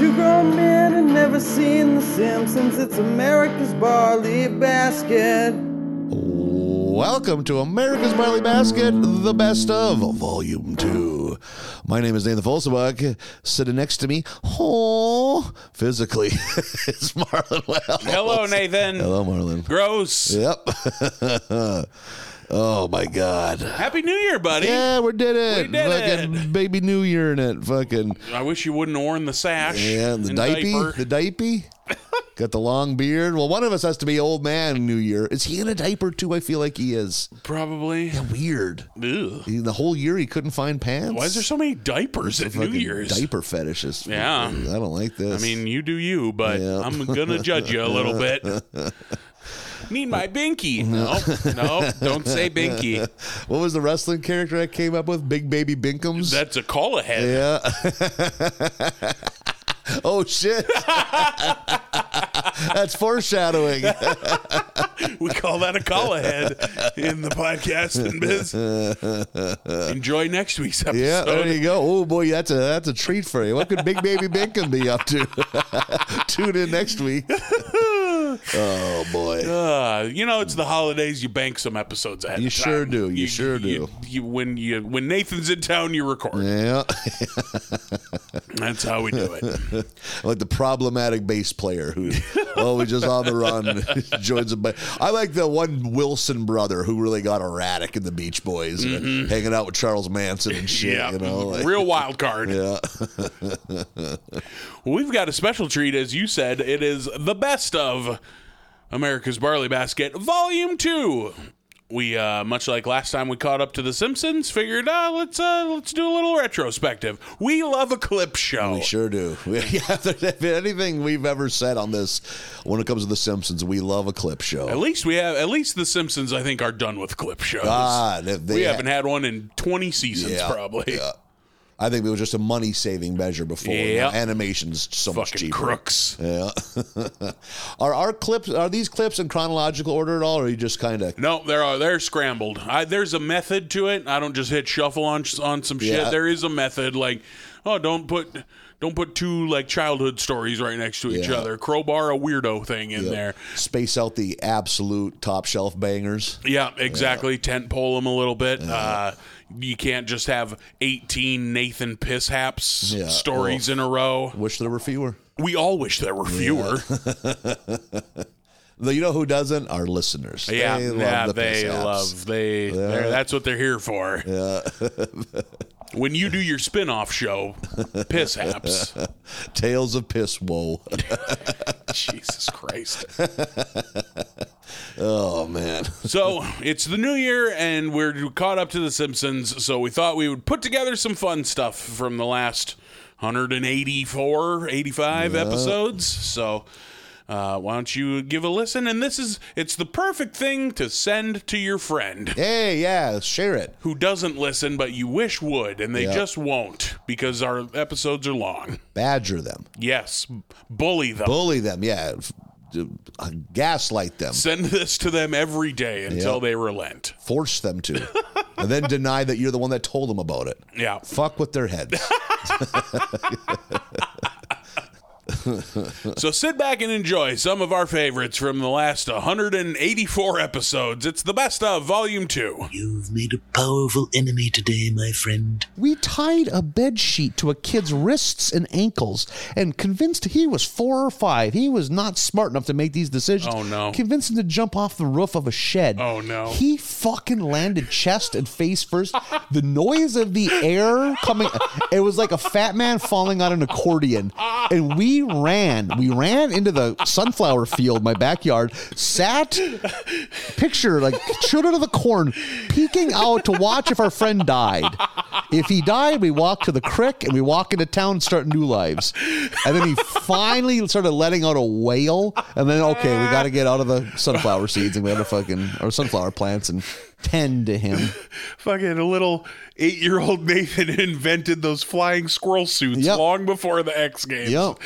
Two grown men had never seen The Simpsons. It's America's barley basket. Welcome to America's Barley Basket, the best of Volume 2. My name is Nathan Folsabach. Sitting next to me, oh, physically, it's Marlon Wells. Hello, Nathan. Hello, Marlon. Gross. Yep. oh, my God. Happy New Year, buddy. Yeah, we did it. We did Fucking it. baby New Year in it. Fucking, I wish you wouldn't worn the sash. yeah, the diaper. The diaper. Got the long beard. Well, one of us has to be old man New Year. Is he in a diaper too? I feel like he is. Probably. Weird. Ugh. He- the whole year he couldn't find pants. Why is there so many diapers at New Year's? Diaper fetishes. Yeah. I don't like this. I mean, you do you, but Yeah. I'm gonna judge you a little bit. Need my binky? No, no, don't say binky. what was the wrestling character I came up with? Big Baby Binkums. That's a call ahead. yeah. oh shit. That's foreshadowing. We call that a call ahead in the podcasting biz. Enjoy next week's episode. Yeah, there you go. Oh boy, that's a that's a treat for you. What could Big Baby Binkum be up to? Tune in next week. Oh boy. Uh, you know, it's the holidays. You bank some episodes ahead. You of sure do. You sure do. You, when you when Nathan's in town, you record. Yeah, That's how we do it. like the problematic bass player who always just on the run joins a. ba- I like the one Wilson brother who really got erratic in the Beach Boys, uh, hanging out with Charles Manson and shit. yeah, You know, like- real wild card. yeah. We've got a special treat, as you said. It is the best of America's Barley Basket, Volume Two. We, uh, much like last time we caught up to The Simpsons, figured, uh, let's uh, let's do a little retrospective. We love a clip show. We sure do. Yeah, if anything we've ever said on this, when it comes to The Simpsons, we love a clip show. At least we have. At least The Simpsons, I think, are done with clip shows. God, we ha- haven't had one in twenty seasons, Yeah, probably. yeah. I think it was just a money saving measure before. Yeah. Now Animation's so much cheaper. crooks. Yeah. are our clips are these clips in chronological order at all, or are you just kind of No, they're uh, they're scrambled. I, there's a method to it. I don't just hit shuffle on on some shit. Yeah. There is a method. Like, oh, don't put don't put two like childhood stories right next to each Yeah. other. Crowbar a weirdo thing in there. space out the absolute top shelf bangers? Yeah, exactly. Tent pole them a little bit. Uh, you can't just have 18 Nathan Pisshaps Yeah, stories in a row. Wish there were fewer. We all wish there were fewer. Though you know who doesn't? Our listeners. Yeah, they love yeah, the they love they. That's what they're here for. when you do your spin-off show, Piss Haps. Tales of piss. Whoa. Jesus Christ. oh man. So it's the new year, and we're caught up to The Simpsons. So we thought we would put together some fun stuff from the last 184, 85 episodes. So. Uh, why don't you give a listen? And this is, it's the perfect thing to send to your friend Hey, yeah, share it. who doesn't listen, but you wish would, and they Yeah. just won't because our episodes are long. Badger them. Yes, bully them. Bully them. Yeah. F- d- uh, Gaslight them. Send this to them every day until Yep. they relent. Force them to. and then deny that you're the one that told them about it. Yeah. Fuck with their heads. So sit back and enjoy some of our favorites from the last 184 episodes. It's the best of Volume 2. You've made a powerful enemy today, my friend. We tied a bed sheet to a kid's wrists and ankles and convinced he was four or five. He was not smart enough to make these decisions. Oh, no. Convinced him to jump off the roof of a shed. Oh, no. He fucking landed chest and face first. the noise of the air coming, it was like a fat man falling on an accordion. And we ran. We ran into the sunflower field, my backyard, sat, picture like children of the corn, peeking out to watch if our friend died. If he died, we walked to the creek and we walk into town start new lives. And then he finally started letting out a wail. And then, okay, we got to get out of the sunflower seeds and we had to fucking, or sunflower plants and tend to him. Fucking a little eight year old Nathan invented those flying squirrel suits Yep. long before the X Games. Yep.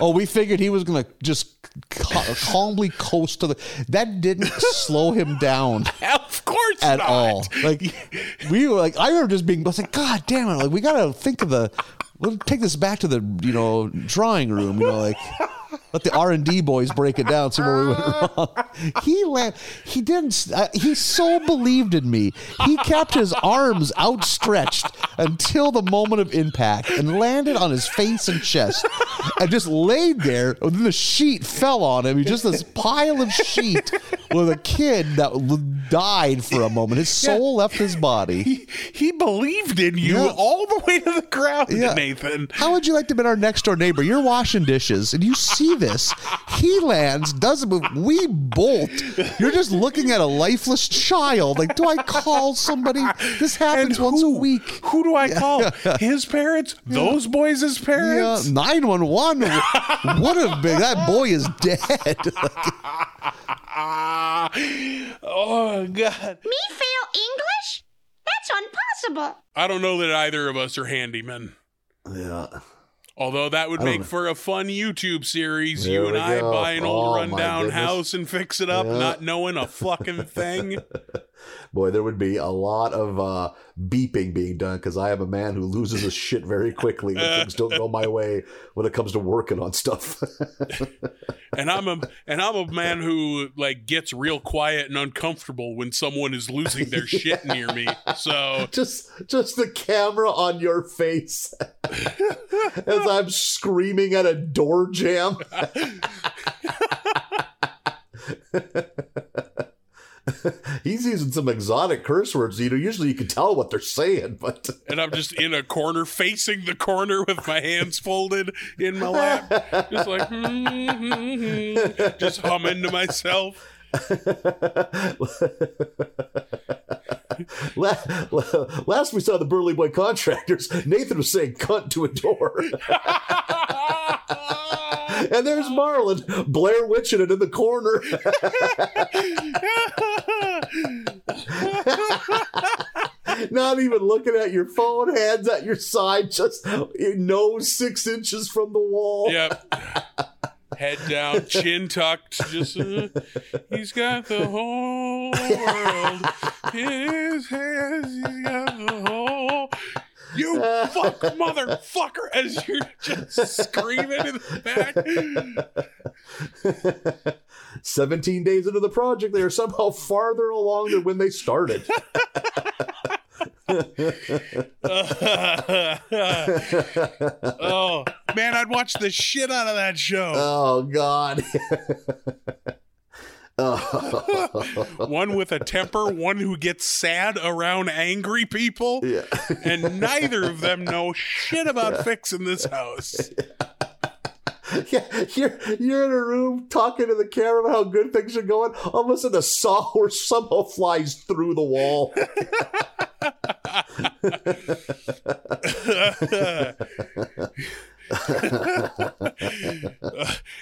Oh, we figured he was going to just ca- calmly coast to the. That didn't slow him down. Of course at not. all. Like we were like, I remember just being I was like, God damn it! Like we gotta think of the We'll take this back to the you know drawing room. You know, like let the R and D boys break it down, see where we went wrong. He la- he didn't. Uh, he so believed in me. He kept his arms outstretched until the moment of impact and landed on his face and chest, and just laid there. And then the sheet fell on him. He just this pile of sheet with a kid that l- died for a moment. His soul left his body. He, he believed in you Yeah. all the way to the ground, Yeah. Nathan. How would you like to be our next door neighbor? You're washing dishes and you see this. He lands, doesn't move. We bolt. You're just looking at a lifeless child. Like, do I call somebody? This happens once a week. Who do I call? His parents? Those boys' Yeah, parents? 911 would have been. That boy is dead. Oh, God. Me fail English? That's impossible. I don't know that either of us are handymen. Yeah. Although that would make know. for a fun YouTube series. There you and I go. buy an old Oh, my rundown house and fix it up, Yeah. not knowing a fucking thing. Boy, there would be a lot of uh, beeping being done because I am a man who loses his shit very quickly when things don't go my way when it comes to working on stuff. and I'm a and I'm a man who like gets real quiet and uncomfortable when someone is losing their shit near me. So just just the camera on your face as I'm screaming at a door jam. He's using some exotic curse words. You know, usually you can tell what they're saying, but and I'm just in a corner facing the corner with my hands folded in my lap, just like hmm, hmm, hmm, just humming to myself. La- la- last we saw the Burly Boy contractors, Nathan was saying cunt to a door. and there's Marlon, Blair Witching it in the corner. Not even looking at your phone, hands at your side, just nose six inches from the wall. Yep. Head down, chin tucked. Just uh, he's got the whole world in his hands. He's got the whole. You fuck motherfucker! As you're just screaming in the back. 17 days into the project, they are somehow farther along than when they started. oh man, I'd watch the shit out of that show. Oh, God. oh, one with a temper, one who gets sad around angry people, yeah. and neither of them know shit about fixing this house. Yeah, you're you're in a room talking to the camera about how good things are going. All of a sudden, a sawhorse somehow flies through the wall.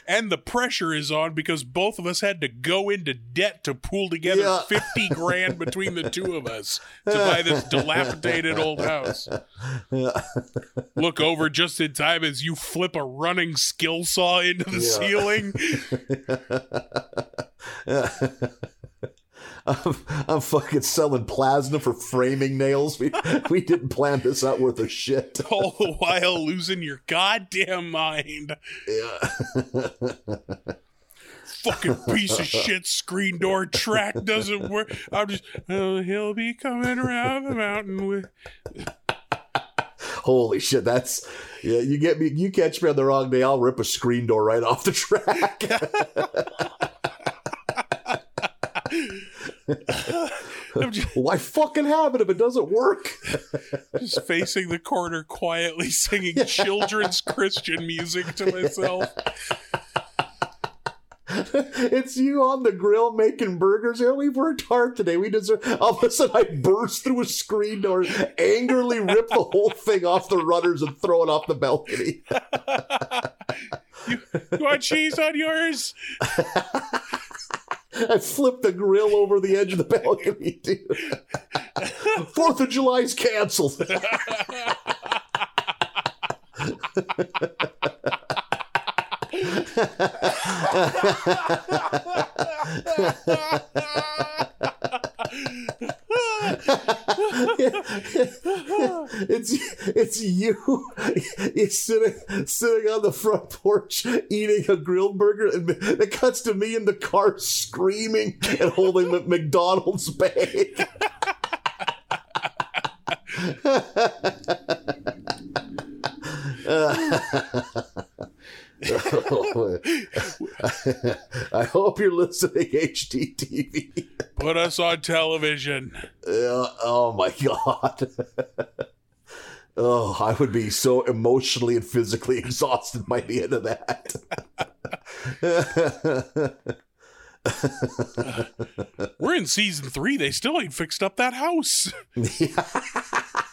and the pressure is on because both of us had to go into debt to pool together Yeah. 50 grand between the two of us to buy this dilapidated old house. Look over just in time as you flip a running skill saw into the Yeah. ceiling. I'm, I'm fucking selling plasma for framing nails. We we didn't plan this out worth a shit. all the while losing your goddamn mind. Yeah. Fucking piece of shit screen door track doesn't work. I'm just, oh, he'll be coming around the mountain with. Holy shit, that's yeah. You get me. You catch me on the wrong day, I'll rip a screen door right off the track. Just, Why fucking have it if it doesn't work? just facing the corner quietly singing children's Christian music to myself. it's you on the grill making burgers. Yeah, we've worked hard today. We deserve. All of a sudden, I burst through a screen door, angrily rip the whole thing off the runners, and throw it off the balcony. You, you want cheese on yours? I flipped the grill over the edge of the balcony, dude. Fourth of July's canceled. It's it's you. It's sitting sitting on the front porch eating a grilled burger, and it cuts to me in the car screaming and holding the McDonald's bag. I hope you're listening, HGTV. Put us on television. Uh, oh my god. oh, I would be so emotionally and physically exhausted by the end of that. We're in season three. They still ain't fixed up that house.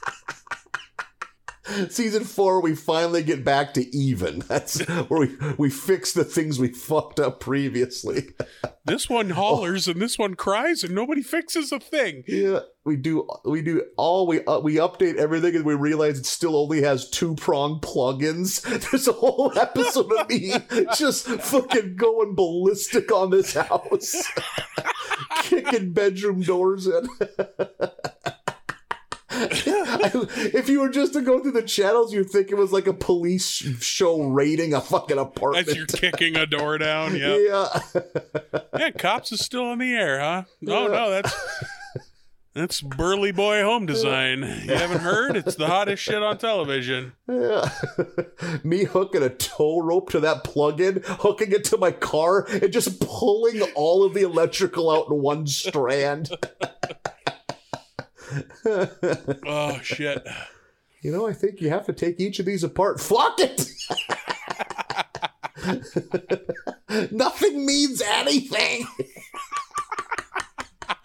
Season four, we finally get back to even. That's where we we fix the things we fucked up previously. This one hollers and this one cries, and nobody fixes a thing. Yeah, we do. We do all. We uh, we update everything, and we realize it still only has two prong plugins. There's a whole episode of me just fucking going ballistic on this house, kicking bedroom doors in. I- if you were just to go through the channels, you'd think it was like a police show raiding a fucking apartment. As you're kicking a door down. Yeah. yeah. Yeah, cops is still on the air, huh? Oh no, that's that's Burly Boy Home Design. You haven't heard? It's the hottest shit on television. Yeah. Me hooking a tow rope to that plug-in, hooking it to my car, and just pulling all of the electrical out in one strand. Oh shit. You know, I think you have to take each of these apart. Fuck it! Nothing means anything.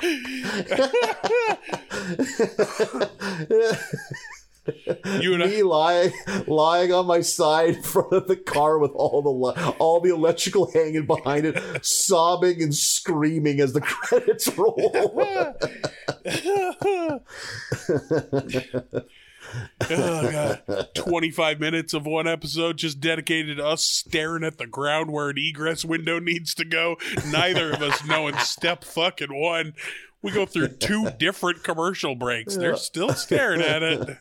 You and I, Me lying, lying on my side in front of the car with all the all the electrical hanging behind it, sobbing and screaming as the credits roll. oh god, twenty five minutes of one episode just dedicated to us staring at the ground where an egress window needs to go. Neither of us knowing step fucking one. We go through two different commercial breaks. They're still staring at it.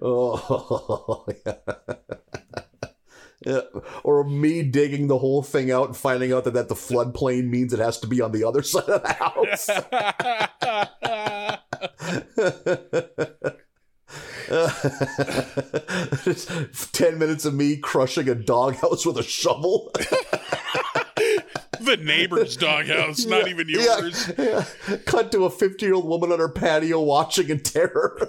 Oh, yeah. Yeah. Or me digging the whole thing out and finding out that, that the floodplain means it has to be on the other side of the house. Just 10 minutes of me crushing a doghouse with a shovel. the neighbor's doghouse, not even yours. Yeah, yeah. Cut to a 50 year old woman on her patio watching in terror.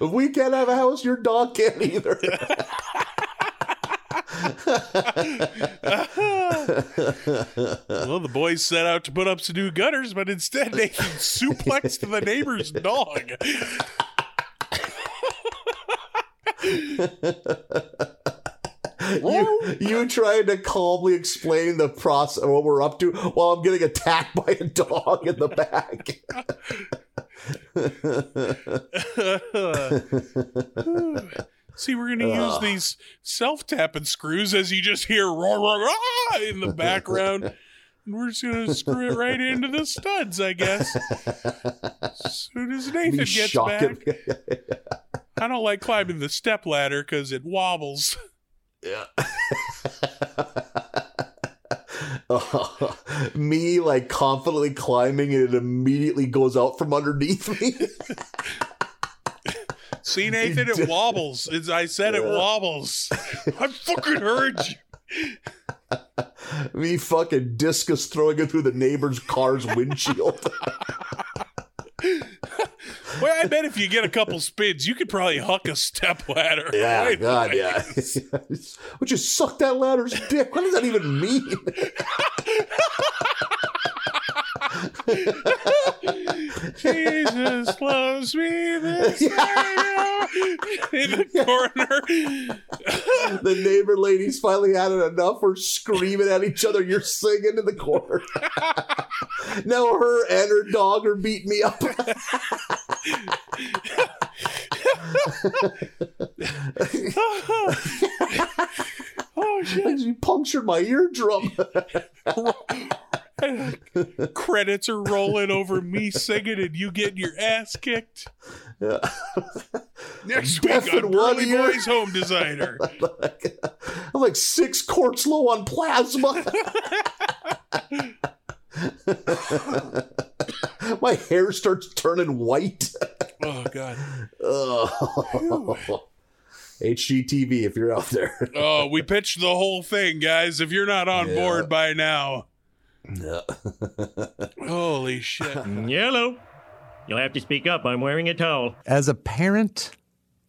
If we can't have a house, your dog can't either. Well, the boys set out to put up some new gutters, but instead they suplexed the neighbor's dog. you, you trying to calmly explain the process of what we're up to while I'm getting attacked by a dog in the back. See, we're gonna use these self-tapping screws as you just hear roar, roar, roar in the background. And we're just gonna screw it right into the studs, I guess. As soon as Nathan Me gets back, I don't like climbing the step ladder because it wobbles. Yeah. Uh, me like confidently climbing and it immediately goes out from underneath me. See, Nathan, it wobbles. It's, I said it wobbles. I fucking heard you. me fucking discus throwing it through the neighbor's car's windshield. Well, I bet if you get a couple spins, you could probably huck a step ladder. Yeah, a God, minute. yeah. Would you suck that ladder's dick? What does that even mean? Jesus loves me this way. In the corner. the neighbor ladies finally had it enough. We're screaming at each other. You're singing in the corner. now her and her dog are beating me up. Oh shit. she punctured my eardrum. Credits are rolling over me singing and you getting your ass kicked. Next Deaf week on Burly ear. Boys Home Designer. I'm like six quarts low on plasma. My hair starts turning white. Oh god. Oh. HGTV, if you're out there. Oh, we pitched the whole thing, guys. If you're not on board by now. No. Holy shit. Yellow. You'll have to speak up. I'm wearing a towel. As a parent,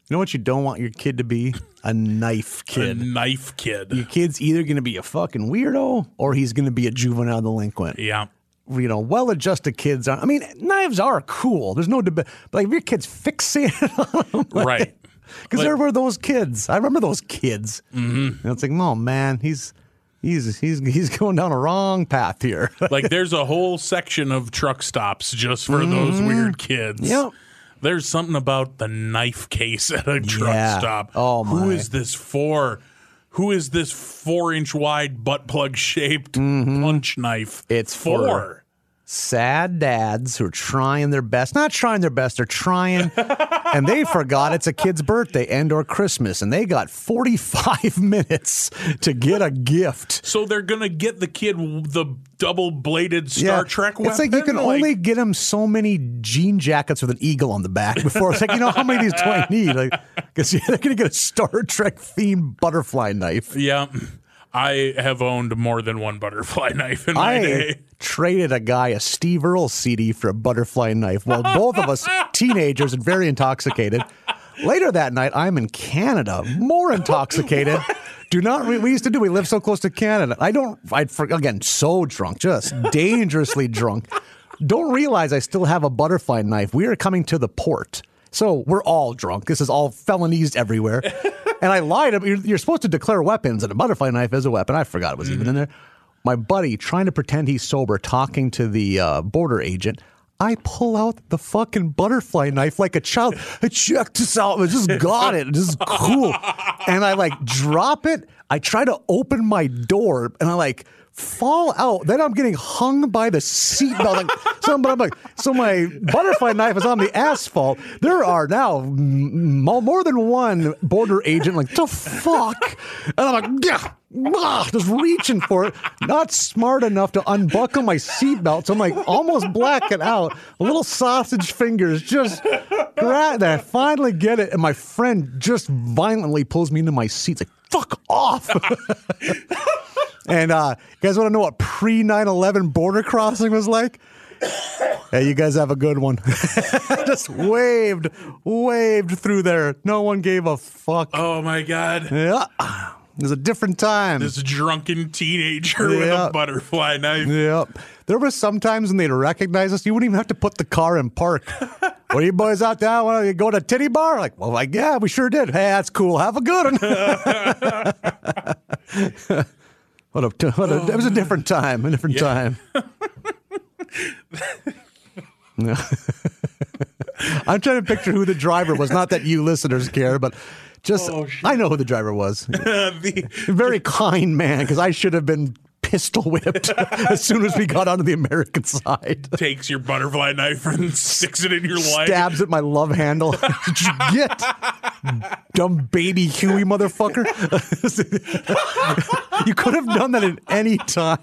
you know what you don't want your kid to be? A knife A kid. knife kid. Your kid's either going to be a fucking weirdo or he's going to be a juvenile delinquent. Yeah. You know, well-adjusted kids are. I mean, knives are cool. There's no debate. But like, if your kid's fixated on them, Right. Because there were those kids. I remember those kids. Mm-hmm. And it's like, oh man, he's he's he's he's going down a wrong path here. Like there's a whole section of truck stops just for those weird kids. Yep. There's something about the knife case at a truck Yeah. stop. Oh, Who my. is this for? Who is this four inch wide butt plug shaped punch knife? Mm-hmm. It's for. for- sad dads who are trying their best not trying their best they're trying and they forgot it's a kid's birthday and or christmas and they got 45 minutes to get a gift. So they're gonna get the kid the double bladed Star Trek weapon. it's like you can Like, only get him so many jean jackets with an eagle on the back before. It's like you know how many of these do i need? Like because they're gonna get a star trek themed butterfly knife. Yeah. I have owned more than one butterfly knife in my I day. traded a guy a Steve Earle CD for a butterfly knife. Well, both of us teenagers and very intoxicated. Later that night, I'm in Canada, more intoxicated. Do not. We, we used to do. We live so close to Canada. I don't. I again so drunk, just dangerously drunk. Don't realize I still have a butterfly knife. We are coming to the port, so we're all drunk. This is all felonies everywhere. And I lied. You're, you're supposed to declare weapons, and a butterfly knife is a weapon. I forgot it was even in there. My buddy trying to pretend he's sober, talking to the uh, border agent. I pull out the fucking butterfly knife like a child. I check this out. I just got it. This is cool. And I like drop it. I try to open my door and I like fall out. Then I'm getting hung by the seatbelt. Like, so, I'm like, so my butterfly knife is on the asphalt. There are now m- more than one border agent like, the fuck? And I'm like, yeah. ah, just reaching for it, not smart enough to unbuckle my seatbelt, so I'm like almost blacking out. Little sausage fingers just grab that. I finally get it, and my friend just violently pulls me into my seat. It's like, fuck off. and uh, you guys want to know what pre 9 11 border crossing was like? Hey, you guys have a good one. just waved, waved through there. No one gave a fuck. Oh my god. Yeah. It was a different time. This drunken teenager with a butterfly knife. Yep. There were some times when they'd recognize us, you wouldn't even have to put the car in park. what are you boys out there? Want to go to titty bar? Like, well, like, yeah, we sure did. Hey, that's cool. Have a good one. what a, what a, it was a oh. different time. A different time. I'm trying to picture who the driver was. Not that you listeners care, but just oh, I know who the driver was. The- very kind man because I should have been pistol whipped as soon as we got onto the American side. takes your butterfly knife and sticks it in your leg. Stabs at my love handle. Did you get dumb baby Huey motherfucker? you could have done that at any time.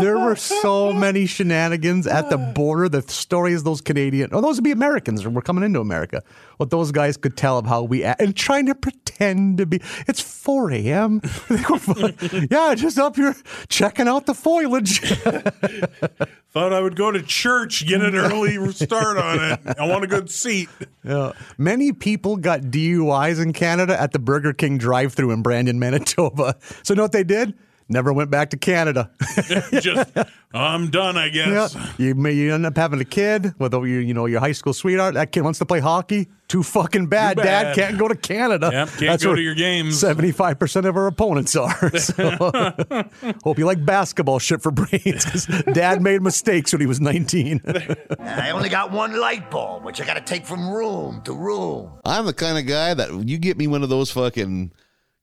There were so many shenanigans at the border. The stories those Canadian, oh, those would be Americans. We're coming into America. What those guys could tell of how we act and trying to pretend to be. It's 4 a.m. They were fine. yeah, just up here checking out the foliage. Thought I would go to church, get an early start on it. I want a good seat. Yeah. Many people got DUIs in Canada at the Burger King drive-through in Brandon, Manitoba. So you know what they did? Never went back to Canada. Just, I'm done, I yeah. guess. You may you end up having a kid with your you know your high school sweetheart. That kid wants to play hockey. Too fucking bad. Too Dad can't go to Canada. Yep, can't go to your games. Seventy-five percent of our opponents are. So hope you like basketball shit for brains. 'cause Dad made mistakes when he was nineteen. I only got one light bulb, which I gotta take from room to room. I'm the kind of guy that you get me one of those fucking,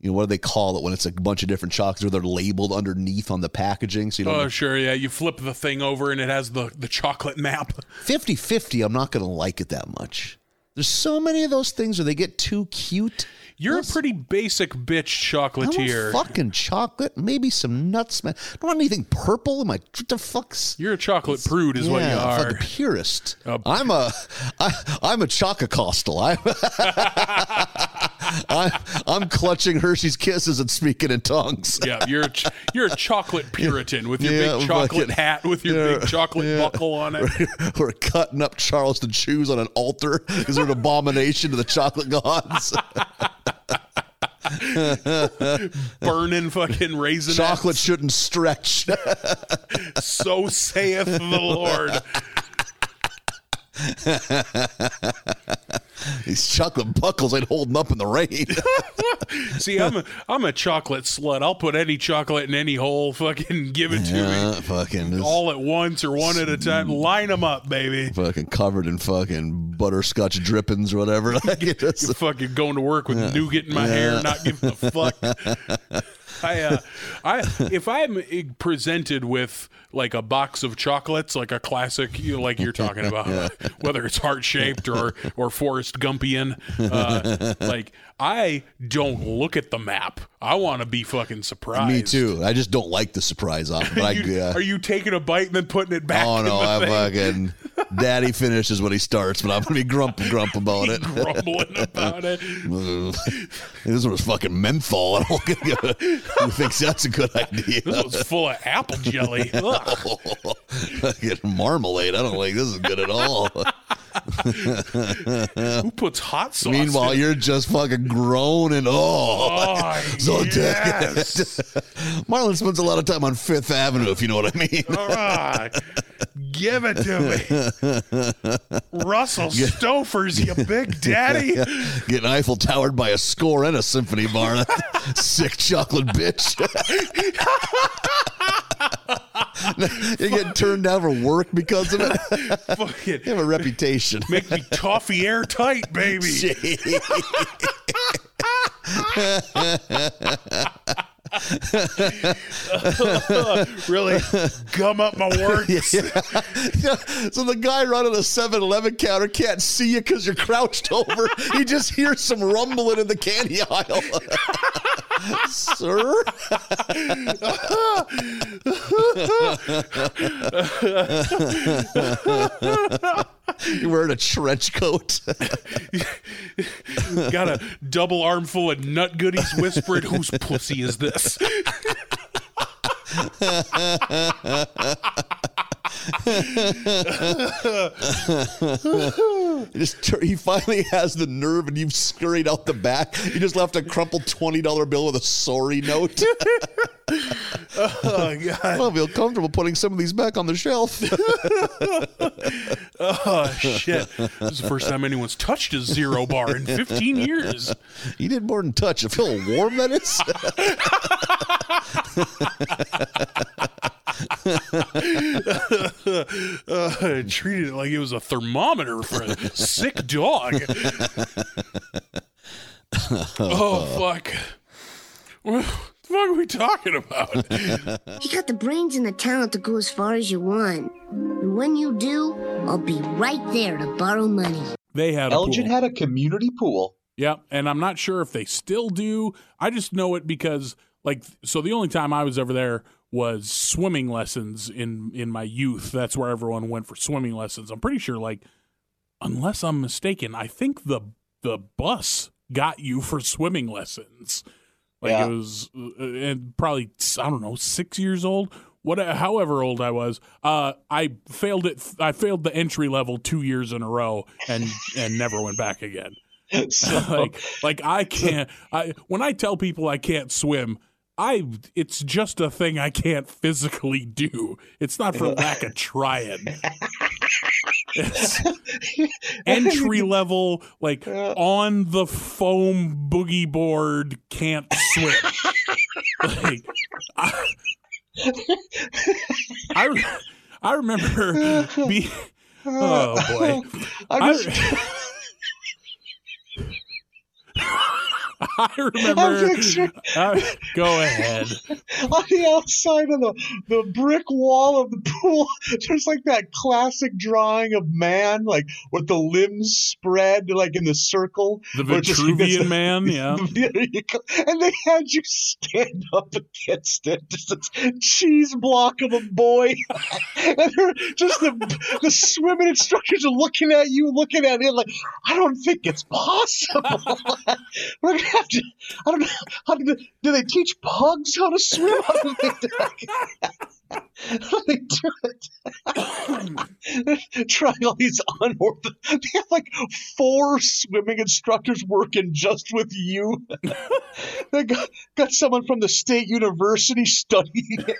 you know, what do they call it when it's a bunch of different chocolates or they're labeled underneath on the packaging? So you don't Oh, know. sure. Yeah. You flip the thing over and it has the, the chocolate map. 50 50, I'm not going to like it that much. There's so many of those things where they get too cute. You're a pretty basic bitch chocolatier. fucking chocolate, maybe some nuts, man. I don't want anything purple in my. What the fuck's. You're a chocolate prude, is what you Yeah, are. purist. A- I'm a, I, I'm a chococostal. I'm, I'm, I'm clutching Hershey's Kisses and speaking in tongues. Yeah, you're you're a chocolate Puritan with your Yeah, big chocolate hat with your yeah, big chocolate yeah. buckle on it. We're cutting up Charleston Chews on an altar. Is there an abomination to the chocolate gods? burning fucking raisin Chocolate shouldn't stretch. So saith the Lord. These chocolate buckles ain't holding up in the rain. See, I'm a I'm a chocolate slut. I'll put any chocolate in any hole. Fucking give it to Yeah, me fucking all at once or one at a time. Line them up, baby. fucking covered in fucking butterscotch drippings or whatever. Like, it is- You fucking going to work with nougat in my hair, not giving a fuck. I, uh, I, if I'm presented with like a box of chocolates, like a classic, you know, like you're talking about, whether it's heart shaped or or Forrest Gumpian, uh, like I don't look at the map. I want to be fucking surprised. Me too. I just don't like the surprise on. But I, You- yeah. Uh, are you taking a bite and then putting it back? Oh no, I fucking daddy finishes when he starts, but I'm gonna be grump grump about it. grumbling about it. this was fucking menthol. I don't Who thinks that's a good idea? This was full of apple jelly. Ugh. Fucking marmalade. I don't like this is good at all. Who puts hot sauce? Meanwhile, in? you're just fucking groaning. Oh, Oh, so yes. Marlon spends a lot of time on Fifth Avenue, if you know what I mean. Ah, give it to me. Russell Stover's, you big daddy. Getting Eiffel Towered by a Skor and a symphony bar. Sick chocolate bitch. you get turned down for work because of it. Fucking You have a reputation. make me toffee airtight, baby. really gum up my work. Yeah. So the guy running the 7 Eleven counter can't see you because you're crouched over. He just hears some rumbling in the candy aisle. Sir? You're wearing a trench coat. Got a double armful of nut goodies whispering, whose pussy is this? He just he finally has the nerve, and you've scurried out the back. You just left a crumpled twenty dollar bill with a sorry note. Oh, God. I don't feel comfortable putting some of these back on the shelf. Oh, shit. This is the first time anyone's touched a zero bar in 15 years. you did more than touch. I feel warm that is. Uh, treated it like it was a thermometer for a sick dog. oh, fuck. What the fuck are we talking about? You got the brains and the talent to go as far as you want. And when you do, I'll be right there to borrow money. They had a Elgin pool. had a community pool. Yep, and I'm not sure if they still do. I just know it because like so the only time I was ever there was swimming lessons in in my youth. That's where everyone went for swimming lessons. I'm pretty sure like unless I'm mistaken, I think the the bus got you for swimming lessons. Like Yeah. it was uh, and probably I don't know, 6 years old. What, however old I was, uh, I failed it. I failed the entry level two years in a row, and and never went back again So, like like I can't I when I tell people I can't swim I it's just a thing I can't physically do. It's not for lack of trying. It's entry level like on the foam boogie board can't swim. like I, I I remember be oh boy. I'm just, I I remember. Uh, go ahead. on the outside of the, the brick wall of the pool, there's like that classic drawing of man, like with the limbs spread, like in the circle. The where it's just- Vitruvian man. Yeah. There you go. And they had you stand up against it, just a cheese block of a boy. and they're just the, the swimming instructors are looking at you, looking at it like, I don't think it's possible. Have to. I don't know. How do they, do they teach pugs how to swim? How do they how do they do it? Trying all these unorthodox. They have like four swimming instructors working just with you. they got, got someone from the state university studying it.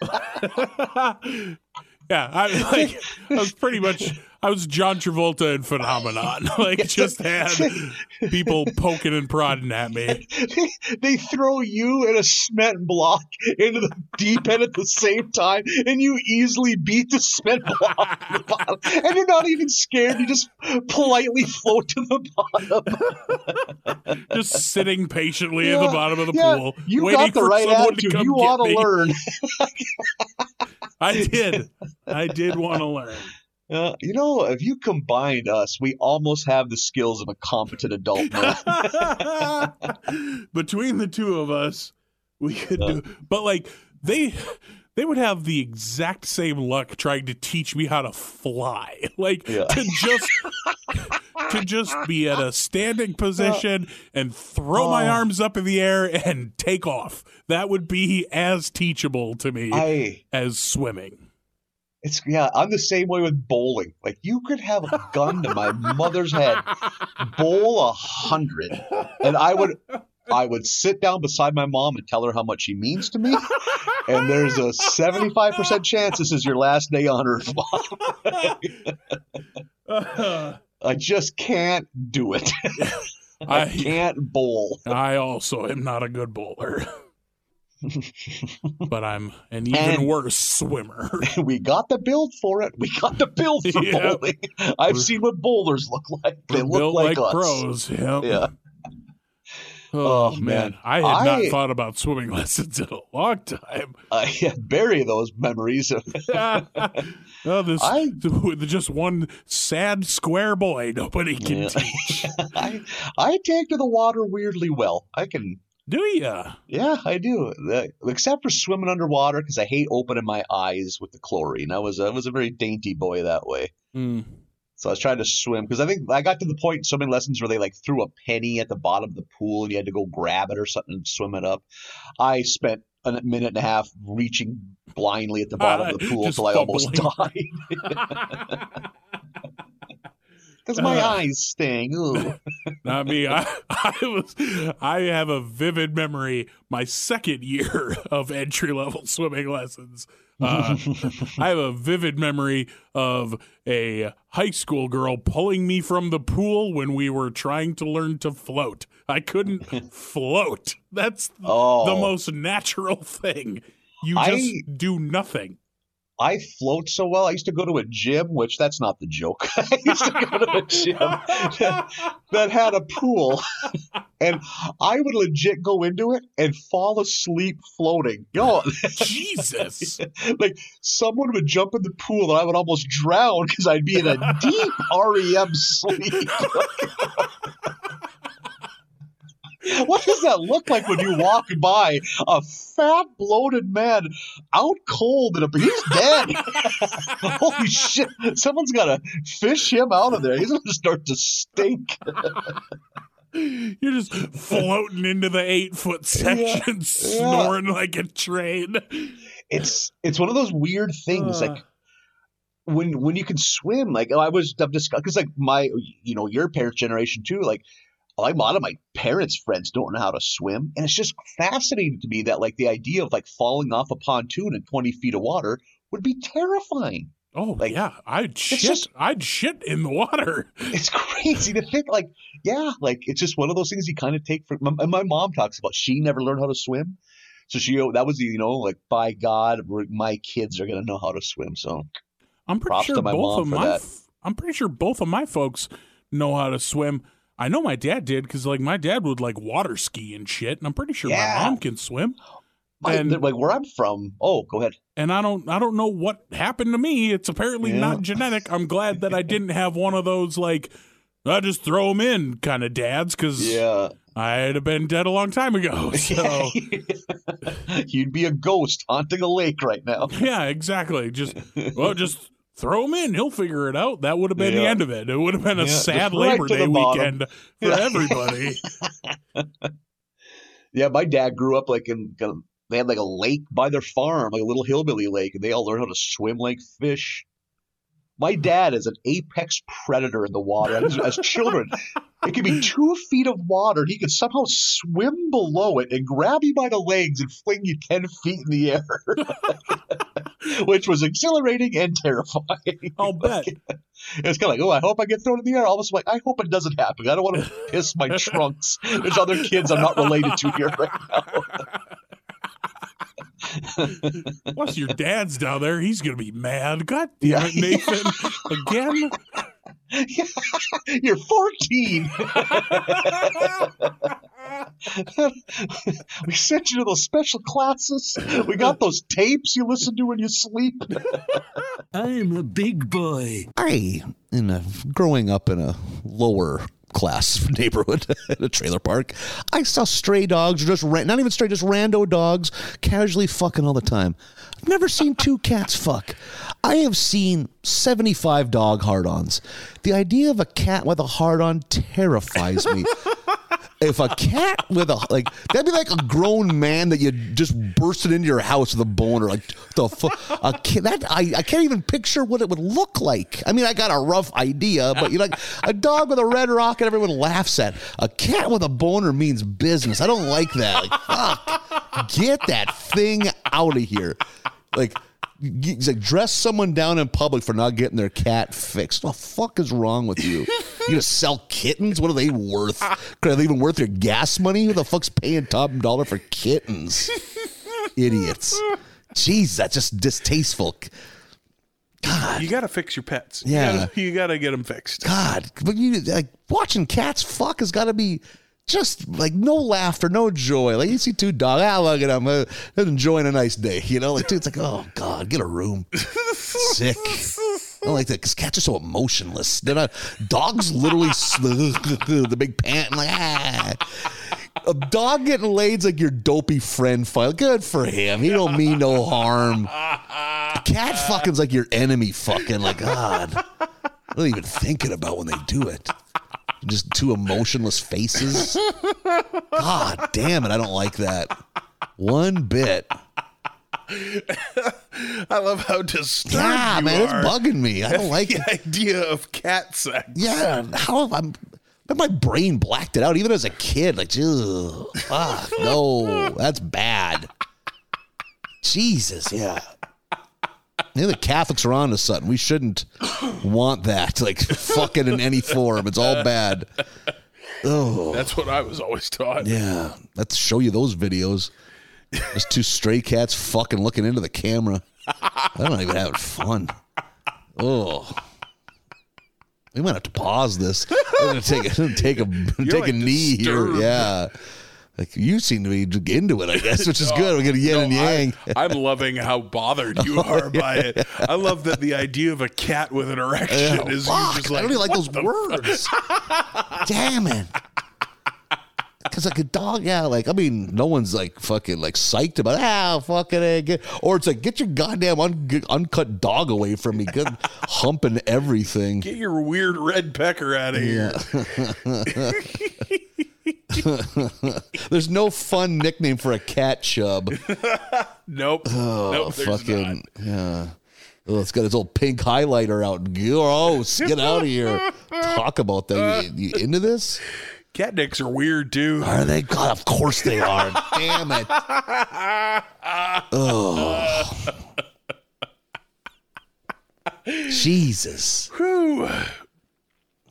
yeah, I like. I was pretty much. I was John Travolta in Phenomenon. Like, just had people poking and prodding at me. they, they throw you and a cement block into the deep end at the same time, and you easily beat the cement block the bottom. And you're not even scared. You just politely float to the bottom. Just sitting patiently at Yeah, the bottom of the yeah, pool, You waiting got the for right someone to attitude. come You ought to learn. I did. I did want to learn. Uh, you know, if you combined us, we almost have the skills of a competent adult man. Between the two of us, we could do. But like they, they would have the exact same luck trying to teach me how to fly. Like Yeah. to just to just be at a standing position and throw my Oh. arms up in the air and take off. That would be as teachable to me I. as swimming. It's yeah, I'm the same way with bowling. Like you could have a gun to my mother's head, bowl a hundred, and I would I would sit down beside my mom and tell her how much she means to me. And there's a 75% chance this is your last day on earth, mom. I just can't do it. I I can't bowl. I also am not a good bowler. but I'm an even And- worse swimmer. we got the build for it. We got the build for Yeah. bowling. I've seen what bowlers look like. They look like, like, us. pros. Yep. Yeah. Oh, Oh, man. man. I had not thought about swimming lessons in a long time. I bury those memories. oh, this I- just one sad square boy nobody can Yeah. teach. I I take to the water weirdly well. I can, Do you? yeah, I do. Uh, Except for swimming underwater because I hate opening my eyes with the chlorine. I was I was a very dainty boy that way. Mm. So I was trying to swim because I think I got to the point in swimming lessons where they like threw a penny at the bottom of the pool and you had to go grab it or something and swim it up. I spent a minute and a half reaching blindly at the bottom of the pool until I almost died because my Uh. eyes sting. Ooh. Not me. I, I was. I have a vivid memory. My second year of entry level swimming lessons. Uh, I have a vivid memory of a high school girl pulling me from the pool when we were trying to learn to float. I couldn't float. That's Oh. the most natural thing. You I- just do nothing. I float so well. I used to go to a gym, which that's not the joke. I used to go to a gym that had a pool, and I would legit go into it and fall asleep floating. Yo, Jesus. like someone would jump in the pool and I would almost drown because I'd be in a deep REM sleep. What does that look like when you walk by a fat, bloated man out cold and a, he's dead? Holy shit! Someone's got to fish him out of there. He's going to start to stink. You're just floating into the eight foot section, snoring like a train. It's it's one of those weird things Uh. like when when you can swim. Like I was I've just because like my you know your parents' generation too. Like like a lot of my parents' friends don't know how to swim, and it's just fascinating to me that like the idea of like falling off a pontoon in twenty feet of water would be terrifying. Oh Like, yeah, I'd shit. just- I'd shit in the water. It's crazy to think like yeah, like it's just one of those things you kind of take for. And my mom talks about she never learned how to swim. So she, oh, that was you know, like by God, my kids are gonna know how to swim. So I'm pretty sure both of my. that. I'm pretty sure both of my folks know how to swim. I know my dad did because like my dad would like water ski and shit, and I'm pretty sure Yeah. my mom can swim. And- like where I'm from. Oh, go ahead. And I don't I don't know what happened to me. It's apparently Yeah. not genetic. I'm glad that I didn't have one of those like I just throw them in kind of dads because Yeah. I'd have been dead a long time ago. So You'd be a ghost haunting a lake right now. yeah, exactly. Just well, just throw him in. He'll figure it out. That would have been the end of it. It would have been a Yeah, sad right Labor Day weekend for Yeah. everybody. Yeah, my dad grew up like in. They had like a lake by their farm, like a little hillbilly lake, and they all learned how to swim like fish. My dad is an apex predator in the water. As, as children, it could be two feet of water, and he could somehow swim below it and grab you by the legs and fling you ten feet in the air, which was exhilarating and terrifying. I'll bet. It's kind of like, oh, I hope I get thrown in the air. Almost like, I hope it doesn't happen. I don't want to piss my trunks. There's other kids I'm not related to here right now. Plus, your dad's down there. He's gonna be mad. God damn it, Nathan! Again. You're 14. we sent you to those special classes. We got those tapes you listen to when you sleep. I'm a big boy. I, in a growing up in a lower class neighborhood in a trailer park, I saw stray dogs, or just ran, not even stray, just rando dogs, casually fucking all the time. I've never seen two cats fuck. I have seen 75 dog hard-ons. The idea of a cat with a hard-on terrifies me. If a cat with a like that'd be like a grown man that you just bursted into your house with a boner like the fu- a that I, I can't even picture what it would look like. I mean i got a rough idea but you like a dog with a red rocket everyone laughs at. A cat with a boner means business. I don't like that. Like fuck. Get that thing out of here. Like He's like dress someone down in public for not getting their cat fixed. What the fuck is wrong with you? You gonna sell kittens? What are they worth? Are they even worth your gas money? Who the fuck's paying top dollar for kittens? Idiots. Jeez, that's just distasteful. God. You got to fix your pets. Yeah. You gotta, you got to get them fixed. God, but you like watching cats fuck has got to be just like no laughter, no joy. Like you see two dogs, ah, look at them, uh, enjoying a nice day. You know, like dude, it's like, oh god, get a room. Sick. I don't like that because cats are so emotionless. They're not dogs. Literally, the big pant like ah. A dog getting laid's like your dopey friend fight. Good for him. He don't mean no harm. Cat fucking's like your enemy fucking. Like God, I'm they even thinking about when they do it? Just two emotionless faces. God damn it, I don't like that one bit. I love how disturbed Yeah, you man, it's bugging me. I don't like the it. idea of cat sex. Yeah, how I'm my brain blacked it out even as a kid. Like, ugh, fuck, no, that's bad. Jesus, yeah. Maybe the Catholics are on to something. We shouldn't want that. Like, fucking in any form. It's all bad. Oh, That's what I was always taught. yeah. Let's show you those videos. Just two stray cats fucking looking into the camera. I don't even having fun. Oh. We might have to pause this. I'm gonna take a take a take a knee disturbed. here. Yeah. Like you seem to be into it, I guess, which is good. We're gonna yin and yang. I, am loving how bothered you are by it. I love that the idea of a cat with an erection Yeah, is just I like don't even like those words. Damn it. Because like a dog, yeah, like I mean, no one's like fucking like psyched about ah fucking get, or it's like get your goddamn un, uncut dog away from me, good humping everything. Get your weird red pecker out of here. There's no fun nickname for a cat chub. Nope. Oh, nope. Fucking yeah. Oh, it's got its old pink highlighter out. Gross. Get out of here. Talk about that. You, you into this? Cat dicks are weird too. Are they? God, of course they are. Damn it. Oh. Jesus. Whew.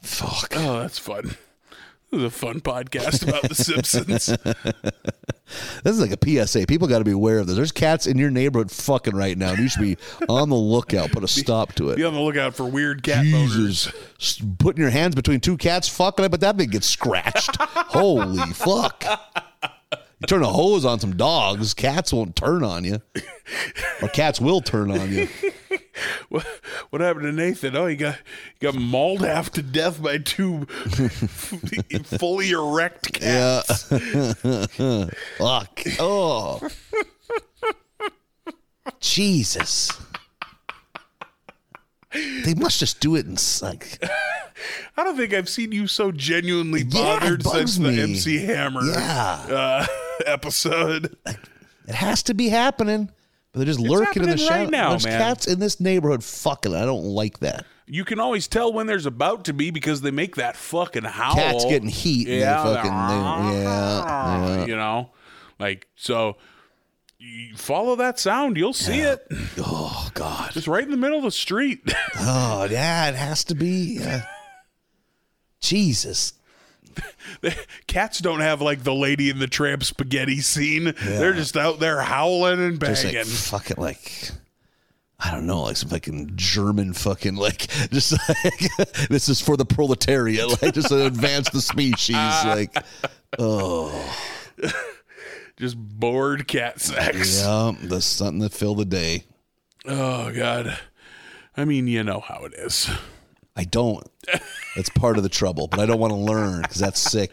Fuck. Oh, that's fun. This is a fun podcast about The Simpsons. this is like a PSA. People got to be aware of this. There's cats in your neighborhood fucking right now. and You should be on the lookout. Put a stop to it. Be on the lookout for weird cat boners. Jesus, S- putting your hands between two cats, fucking it, but that thing gets scratched. Holy fuck! You turn a hose on some dogs, cats won't turn on you, or cats will turn on you. What, what happened to Nathan? Oh, he got he got mauled half to death by two fully erect Yeah. cats. Fuck. Oh. Jesus. They must just do it in like I don't think I've seen you so genuinely bothered bugs since the. MC Hammer Yeah. uh, episode. it has to be happening. But they're just lurking in the shadow. right now, There's man. cats in this neighborhood fucking. I don't like that. You can always tell when there's about to be because they make that fucking howl. Cats getting heat. Yeah, fucking. they- yeah. yeah. you know, like so. You follow that sound, you'll see it. Oh God. Just right in the middle of the street. Oh yeah. It has to be. Uh, Jesus. Cats don't have like the Lady in the Tramp spaghetti scene. They're just out there howling and Just banging. like fucking like I don't know, like some fucking German fucking like just like this is for the proletariat, like just to advance the species. Like oh just bored cat sex. yeah, that's something to fill the day. Oh God. I mean, you know how it is. I don't. That's part of the trouble, but I don't want to learn because that's sick.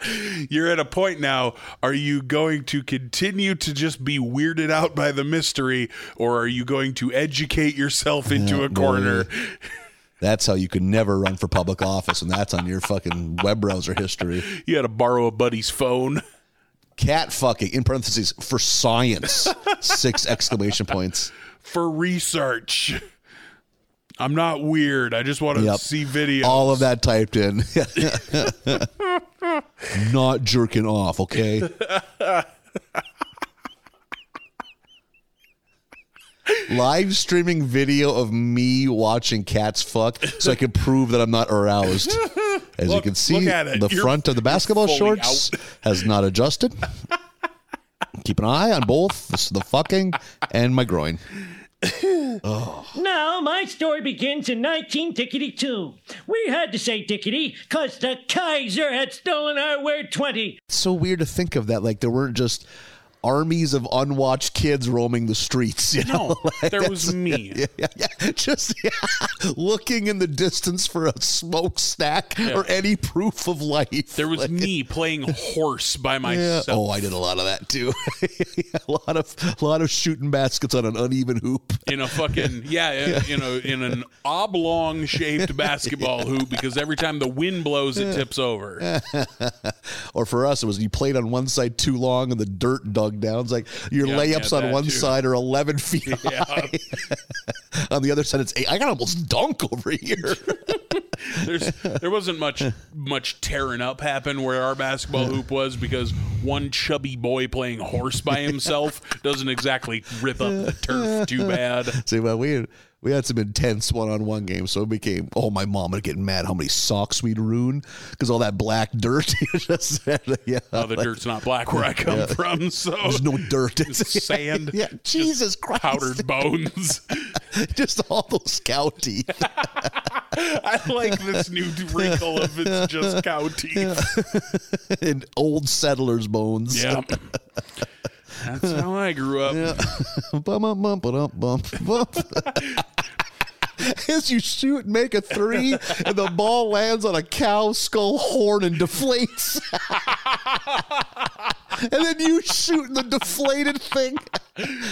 You're at a point now. Are you going to continue to just be weirded out by the mystery, or are you going to educate yourself into a corner? That's how you could never run for public office, and that's on your fucking web browser history. You had to borrow a buddy's phone. Cat fucking in parentheses for science. Six exclamation points. for research. I'm not weird. I just want to Yep. see videos. All of that typed in. Not jerking off, okay? Live streaming video of me watching cats fuck so I can prove that I'm not aroused. As you can see, look the You're- front of the basketball shorts out. has not adjusted. Keep an eye on both the fucking and my groin. Now, my story begins in 1952. We had to say dickety because the Kaiser had stolen our word 20. It's so weird to think of that. Like there weren't just armies of unwatched kids roaming the streets. You know, No, Like, there was me. Yeah, yeah, yeah. just looking in the distance for a smokestack or any proof of life. There was Like, me playing horse by myself. Oh, I did a lot of that too. a lot of a lot of shooting baskets on an uneven hoop. in a fucking yeah, you know, in an oblong shaped basketball hoop because every time the wind blows, it tips over. or for us, it was you played on one side too long and the dirt dug down. It's like your Yeah, layups yeah, on one too. side are 11 feet Yeah. high. on the other side, it's eight. I got almost dunk over here. There's there wasn't much much tearing up happen where our basketball hoop was because one chubby boy playing horse by himself doesn't exactly rip up the turf too bad. See, well, we we had some intense one-on-one games, so it became oh my mom would get mad how many socks we'd ruin because all that black dirt. just, yeah, Oh, the like, dirt's not black where I come from, so There's no dirt. It's sand. Yeah, Jesus Christ. powdered bones. just all those cow teeth. I like this new wrinkle of it's just cow teeth. and old settlers' bones. Yeah. That's how I grew up. bum, bum, bum, ba-dum, bum, bum. As you shoot and make a three, and the ball lands on a cow skull horn and deflates. and then you shoot the deflated thing.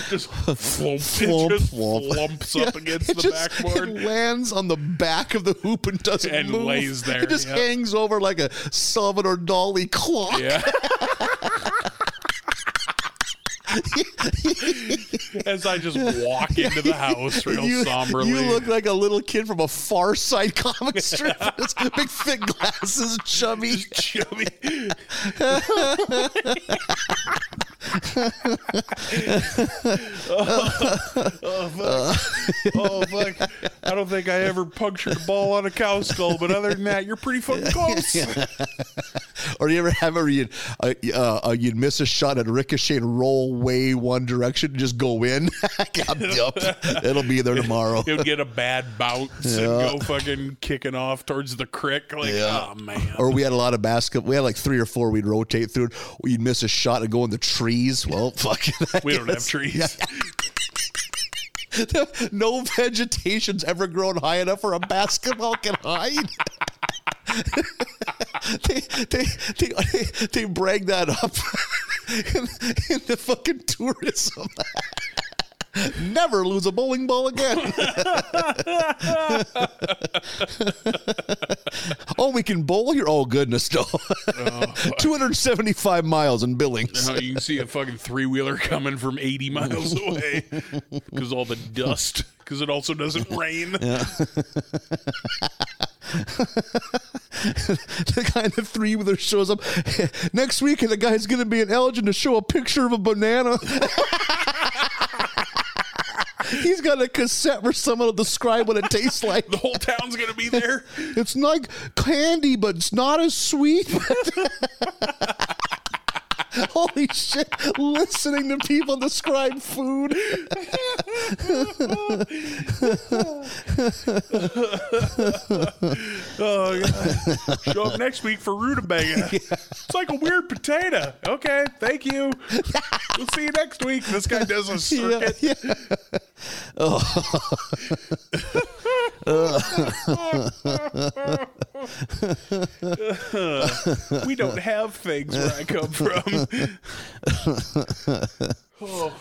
Just flump, Flump, it just flump. flumps up against It the just backboard. it lands on the back of the hoop and doesn't And move. lays there, It just yeah. hangs over like a Salvador Dali clock. Yeah. As I just walk into the house real you, somberly. you look like a little kid from a Far Side comic strip. Big thick glasses, chubby. chubby. oh, fuck. oh, fuck. I don't think I ever punctured a ball on a cow skull, but other than that, you're pretty fucking close. or you ever have where you'd, uh, uh, you'd miss a shot at ricochet and roll way one direction and just go in? Yup. It'll be there tomorrow. He'll get a bad bounce and go fucking kicking off towards the crick. Like, Yeah. oh man. Or we had a lot of basketball. We had like three or four we'd rotate through. You'd miss a shot and go in the trees. Well, fuck it. We don't have trees. no vegetation's ever grown high enough for a basketball can hide. They, they, they, they, brag that up in, in the fucking tourism. Never lose a bowling ball again. oh, we can bowl here? Oh, goodness, no. 275 miles in Billings. Now you can see a fucking three wheeler coming from 80 miles away because all the dust. Because it also doesn't rain. the in the three wheeler shows up next week, and the guy's going to be an Elgin to show a picture of a banana. He's got a cassette where someone will describe what it tastes like. The whole town's gonna be there. It's like candy, but it's not as sweet. Holy shit! Listening to people describe food. Oh god! Show up next week for rutabaga. It's like a weird potato. Okay, thank you. We'll see you next week. This guy does a circuit. Yeah, oh. We don't have things where I come from.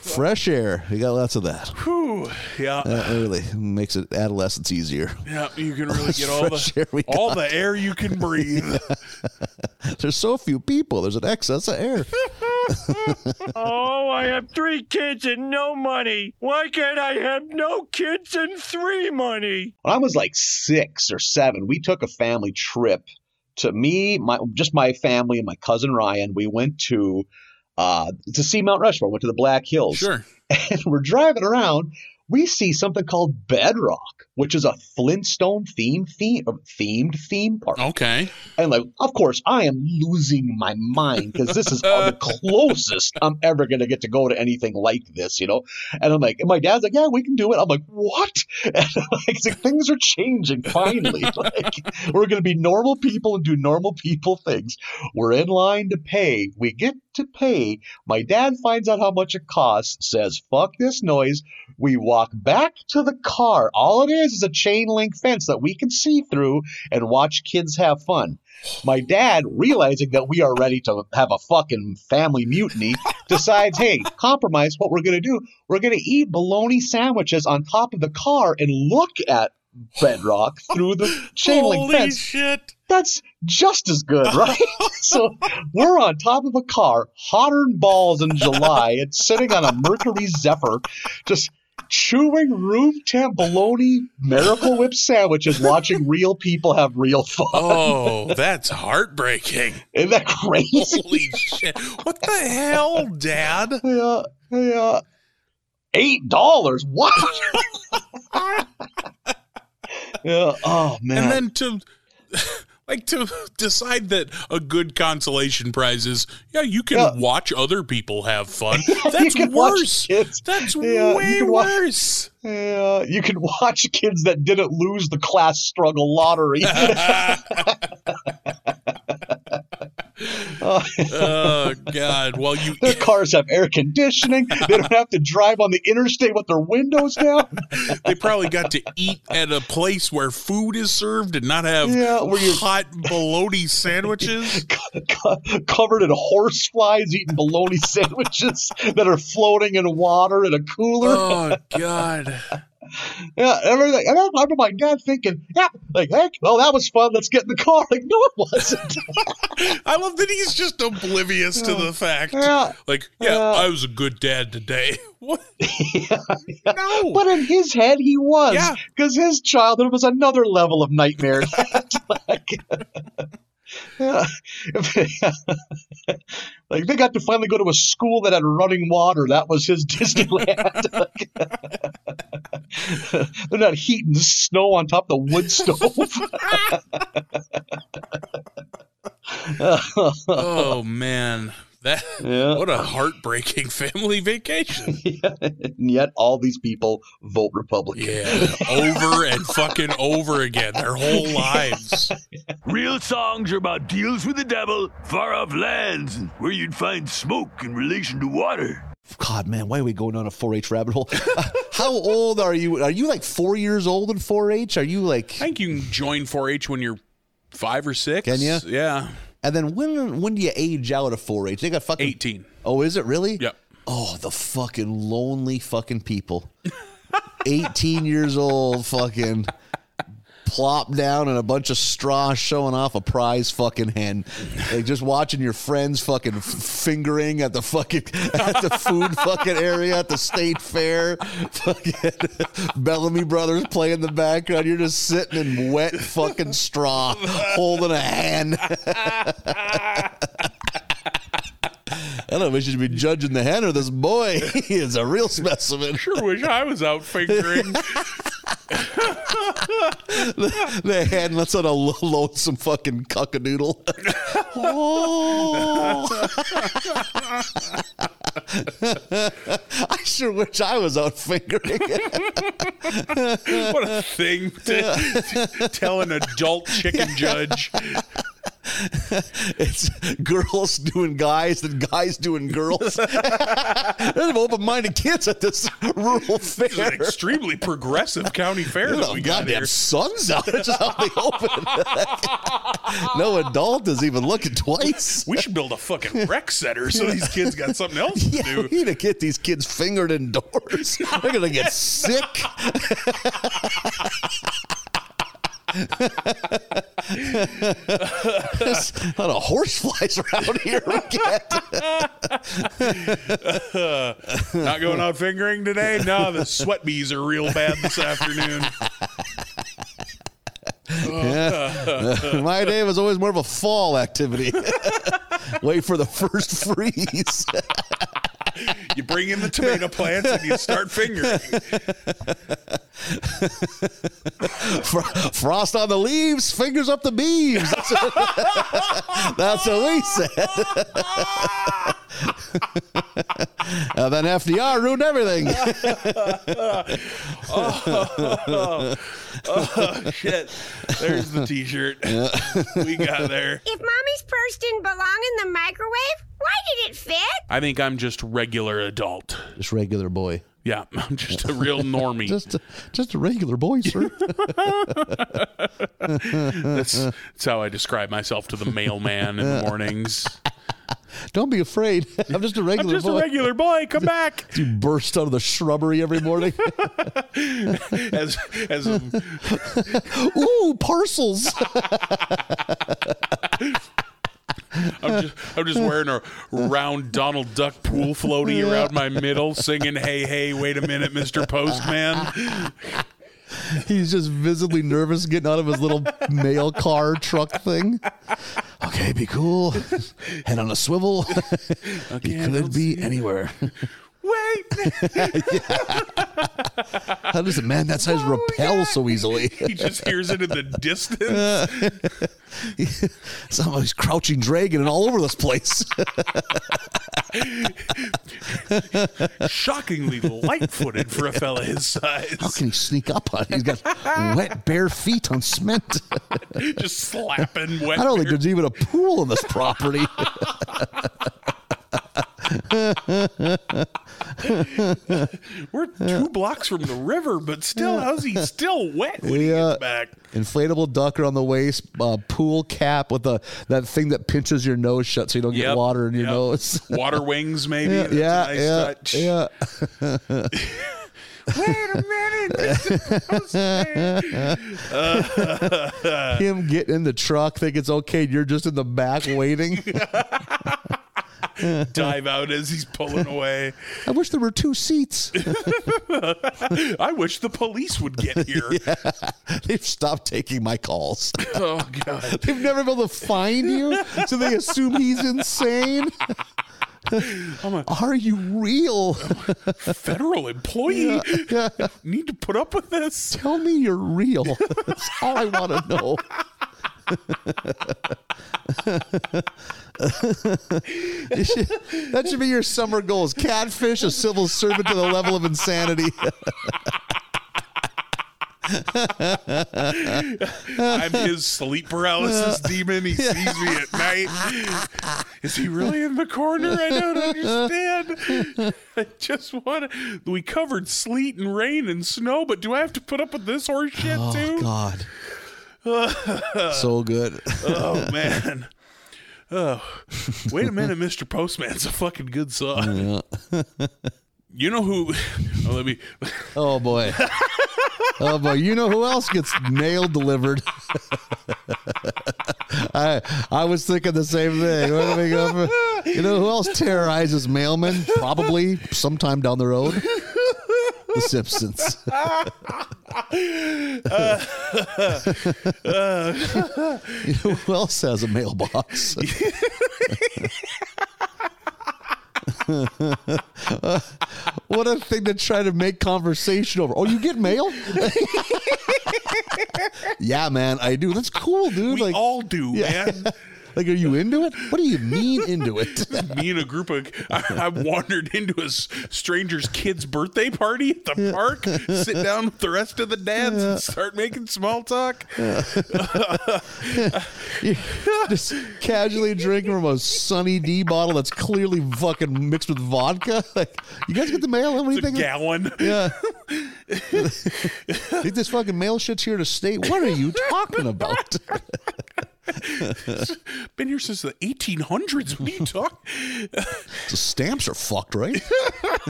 Fresh air. We got lots of that. Whew. Yeah. That really makes it adolescence easier. Yeah, you can really get all the all got. the air you can breathe. There's so few people. There's an excess of air. Oh, I have three kids and no money. Why can't I have no kids and three money? when I was like six or seven, we took a family trip to me, my just my family and my cousin Ryan. We went to uh, to see Mount Rushmore. Went to the Black Hills. Sure. And we're driving around. We see something called Bedrock, which is a Flintstone theme theme um, themed theme park. Okay. And like, of course, I am losing my mind because this is the closest I'm ever gonna get to go to anything like this, you know. And I'm like, and my dad's like, yeah, we can do it. I'm like, what? And like, like, things are changing finally. like, we're gonna be normal people and do normal people things. We're in line to pay. We get to pay. My dad finds out how much it costs. Says, fuck this noise. We walk back to the car. All it is is a chain link fence that we can see through and watch kids have fun. My dad, realizing that we are ready to have a fucking family mutiny, decides, hey, compromise what we're going to do. We're going to eat bologna sandwiches on top of the car and look at Bedrock through the chain link Holy fence. shit! That's just as good, right? so we're on top of a car, hotter than balls in July, and sitting on a Mercury Zephyr, just chewing room temp bologna Miracle Whip sandwiches, watching real people have real fun. Oh, that's heartbreaking. Isn't that crazy? Holy shit! What the hell, Dad? Yeah, yeah. Eight dollars? What? yeah. Oh man. And then to like to decide that a good consolation prize is yeah, you can Yeah. watch other people have fun. That's worse. That's Yeah, way can watch- worse. Yeah, you can watch kids that didn't lose the class struggle lottery. Oh God! Well, you their cars have air conditioning. They don't have to drive on the interstate with their windows down. they probably got to eat at a place where food is served and not have Yeah, where you- hot bologna sandwiches. Covered in horse flies, eating bologna sandwiches that are floating in water in a cooler. Oh God! Yeah, everything. And I remember my dad thinking, "Yeah, like, heck, well, that was fun. Let's get in the car." Like, no, it wasn't. I love that he's just oblivious to the fact. Yeah. Like, yeah, Yeah. I was a good dad today. What? No. But in his head, he was. Yeah. Because his childhood was another level of nightmare. like, yeah. like, they got to finally go to a school that had running water. That was his Disneyland. They're not heating snow on top of the wood stove. oh man, that Yeah. what a heartbreaking family vacation. and yet all these people vote Republican. Yeah, over and fucking over again, their whole lives. Real songs are about deals with the devil, far off lands, and where you'd find smoke in relation to water. God, man, why are we going on a 4-H rabbit hole? Uh, How old are you? Are you like four years old in 4-H? Are you like? I think you can join 4-H when you're five or six. Can ya? Yeah, And then when when do you age out of 4-H? They got fucking 18. Oh, is it really? Yep. Oh, the fucking lonely fucking people. 18 years old, fucking plop down in a bunch of straw showing off a prize fucking hen. Like just watching your friends fucking f- fingering at the fucking at the food fucking area at the state fair. Fucking Bellamy Brothers play in the background. You're just sitting in wet fucking straw holding a hen. I don't know if we should be judging the hen or this boy. he is a real specimen. Sure wish I was out fingering. the, the hen lets out a lonesome fucking cockadoodle. oh. I sure wish I was out fingering. what a thing to, to tell an adult chicken judge. it's girls doing guys and guys doing girls. There's open-minded kids at this rural It's an fair. extremely progressive county fair There's that we got goddamn here. suns out. That's just how they open. no adult is even looking twice. We should build a fucking rec center so these kids got something else to Yeah, do. we need to get these kids fingered indoors. They're gonna get sick. A lot of horse flies around here. Get. Not going out fingering today? No, the sweat bees are real bad this afternoon. My day was always more of a fall activity. Wait for the first freeze. You bring in the tomato plants and you start fingering. Fr- Frost on the leaves, fingers up the beams. That's what, that's what we said. and then FDR ruined everything. oh, oh, shit. There's the t shirt. We got there. If mommy's purse didn't belong in the microwave, why did it fit? I think I'm just regular adult. Just regular boy. Yeah, I'm just a real normie. Just a, just a regular boy, sir. that's, that's how I describe myself to the mailman in the mornings. Don't be afraid. I'm just a I'm just boy. a regular boy. Come back. you burst out of the shrubbery every morning. As as Ooh, parcels. I'm just I'm just wearing a round Donald Duck pool floaty around my middle, singing "Hey hey, wait a minute, Mister Postman." He's just visibly nervous getting out of his little mail car truck thing. Okay, be cool. Head on a swivel. he could be anywhere. Wait, How does a man that size oh repel so easily? he just hears it in the distance. Somebody's crouching dragon and all over this place. Shockingly light-footed for a fella his size. How can he sneak up on? it? He's got wet bare feet on cement. just slapping wet. I don't think there's even a pool on this property. We're two blocks from the river, but still, how's he still wet when he Yeah. gets back? Inflatable duck around the waist, uh, pool cap with a that thing that pinches your nose shut so you don't get water in your yep. nose. Water wings, maybe. yeah, That's yeah, a nice yeah, touch. yeah. Wait a minute. Mr. Him getting in the truck, think it's okay. You're just in the back waiting. Dive out as he's pulling away. I wish there were two seats. I wish the police would get here. They've stopped taking my calls. Oh god. They've never been able to find you, so they assume he's insane. Are you real? Federal employee Yeah, yeah. need to put up with this. Tell me you're real. That's all I want to know. Should- that should be your summer goals. Catfish a civil servant to the level of insanity. I'm his sleep paralysis demon. He sees me at night. Is he really in the corner? I don't understand. I just want to. We covered sleet and rain and snow, but do I have to put up with this horse shit oh too? God, so good. oh man. Oh, wait a minute, Mr. Postman's a fucking good song. You know who? Oh, let me. Oh boy. Oh boy. You know who else gets mail delivered? I I was thinking the same thing. Where do we go for- You know who else terrorizes mailmen? Probably sometime down the road. The Simpsons. you know who else has a mailbox? Uh, what a thing to try to make conversation over. Oh, you get mail? yeah, man, I do. That's cool, dude. We like all do, man. Like, are you into it? What do you mean into it? Me and a group of I, I wandered into a stranger's kid's birthday party at the park, sit down with the rest of the dads and start making small talk. You just casually drinking from a Sunny D bottle that's clearly fucking mixed with vodka. Like, you guys get the mail? What do you It's a think? gallon. Yeah. think this fucking mail shit's here to stay? What are you talking about? Been here since the 1800s. What are you talking? the stamps are fucked, right?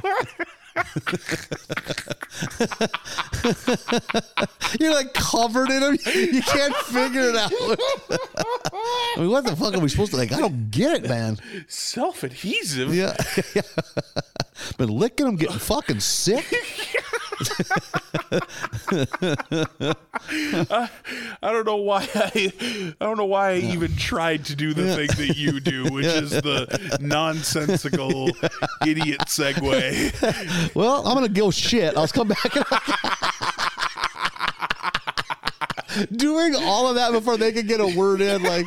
You're like covered in them. You can't figure it out. I mean, what the fuck are we supposed to like? I don't get it, man. Self adhesive. Yeah. Been licking them, getting fucking sick. I, I don't know why I I don't know why I even tried to do the thing that you do, which is the nonsensical idiot segue. Well, I'm gonna go shit. I'll come back. Doing all of that before they can get a word in, like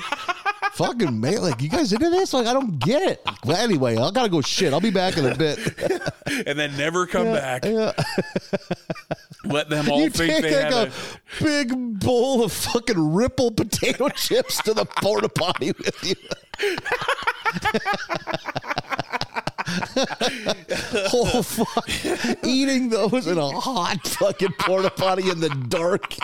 fucking man, like you guys into this? Like I don't get it. Well, anyway, I gotta go shit. I'll be back in a bit. and then never come back. Yeah. Let them all you think take they like a a, big bowl of fucking ripple potato chips to the porta potty with you. oh fuck! Eating those in a hot fucking porta potty in the dark.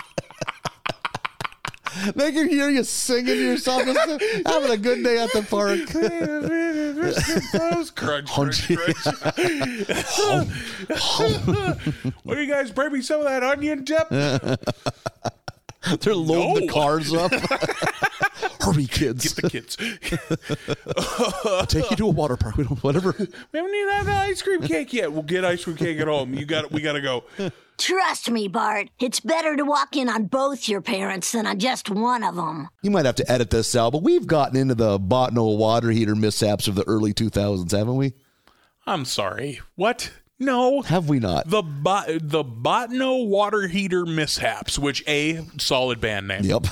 They can hear you singing to yourself, having a good day at the park. crunch, crunch, crunch. What do you guys bring me some of that onion dip? They're loading the cars up. Hurry, kids! Get the kids. I'll take you to a water park. We don't, whatever. We haven't even had the ice cream cake yet. We'll get ice cream cake at home. You got We got to go. Trust me, Bart. It's better to walk in on both your parents than on just one of them. You might have to edit this out, but we've gotten into the Bottineau water heater mishaps of the early 2000s, haven't we? I'm sorry. What? No. Have we not? The bot the Bottineau water heater mishaps, which a solid band name. Yep.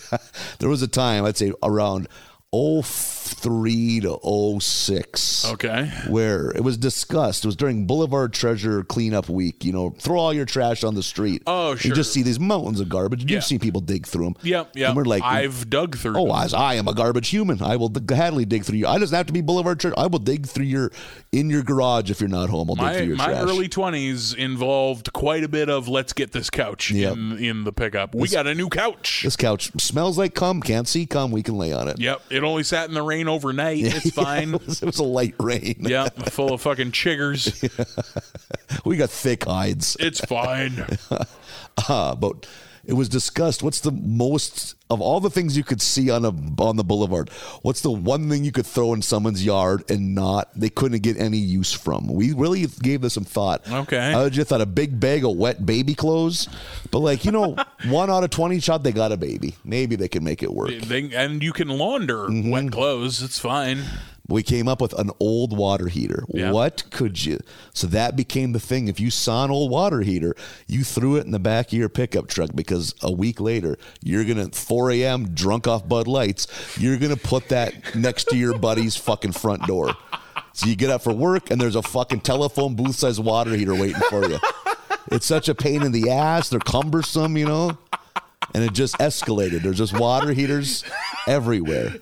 there was a time, I'd say around 03 to 06. Okay. Where it was discussed. It was during Boulevard Treasure Cleanup Week. You know, throw all your trash on the street. Oh, sure. You just see these mountains of garbage. Yeah. You've seen people dig through them. Yep, yep. And we're like, I've dug through. Oh, them. as I am a garbage human, I will gladly dig through you. I doesn't have to be Boulevard Treasure. I will dig through your in your garage if you're not home. I'll dig my through your my trash. early twenties involved quite a bit of let's get this couch Yep. in in the pickup. We got a new couch. This couch smells like cum. Can't see cum. We can lay on it. Yep, it only sat in the rain overnight. It's fine. it, was, it was a light rain. yep, full of fucking chiggers. We got thick hides. It's fine. Uh, but it was discussed. What's the most of all the things you could see on a on the boulevard? What's the one thing you could throw in someone's yard and not they couldn't get any use from? We really gave this some thought. Okay. I just thought a big bag of wet baby clothes, but like you know, one out of twenty shot they got a baby. Maybe they can make it work. They, and you can launder Mm-hmm. wet clothes. It's fine. We came up with an old water heater. What could you? So that became the thing. If you saw an old water heater, you threw it in the back of your pickup truck because a week later, you're going to, 4 a.m., drunk off Bud Lights, you're going to put that next to your buddy's fucking front door. So you get up for work and there's a fucking telephone booth sized water heater waiting for you. It's such a pain in the ass. They're cumbersome, you know? And it just escalated. There's just water heaters everywhere.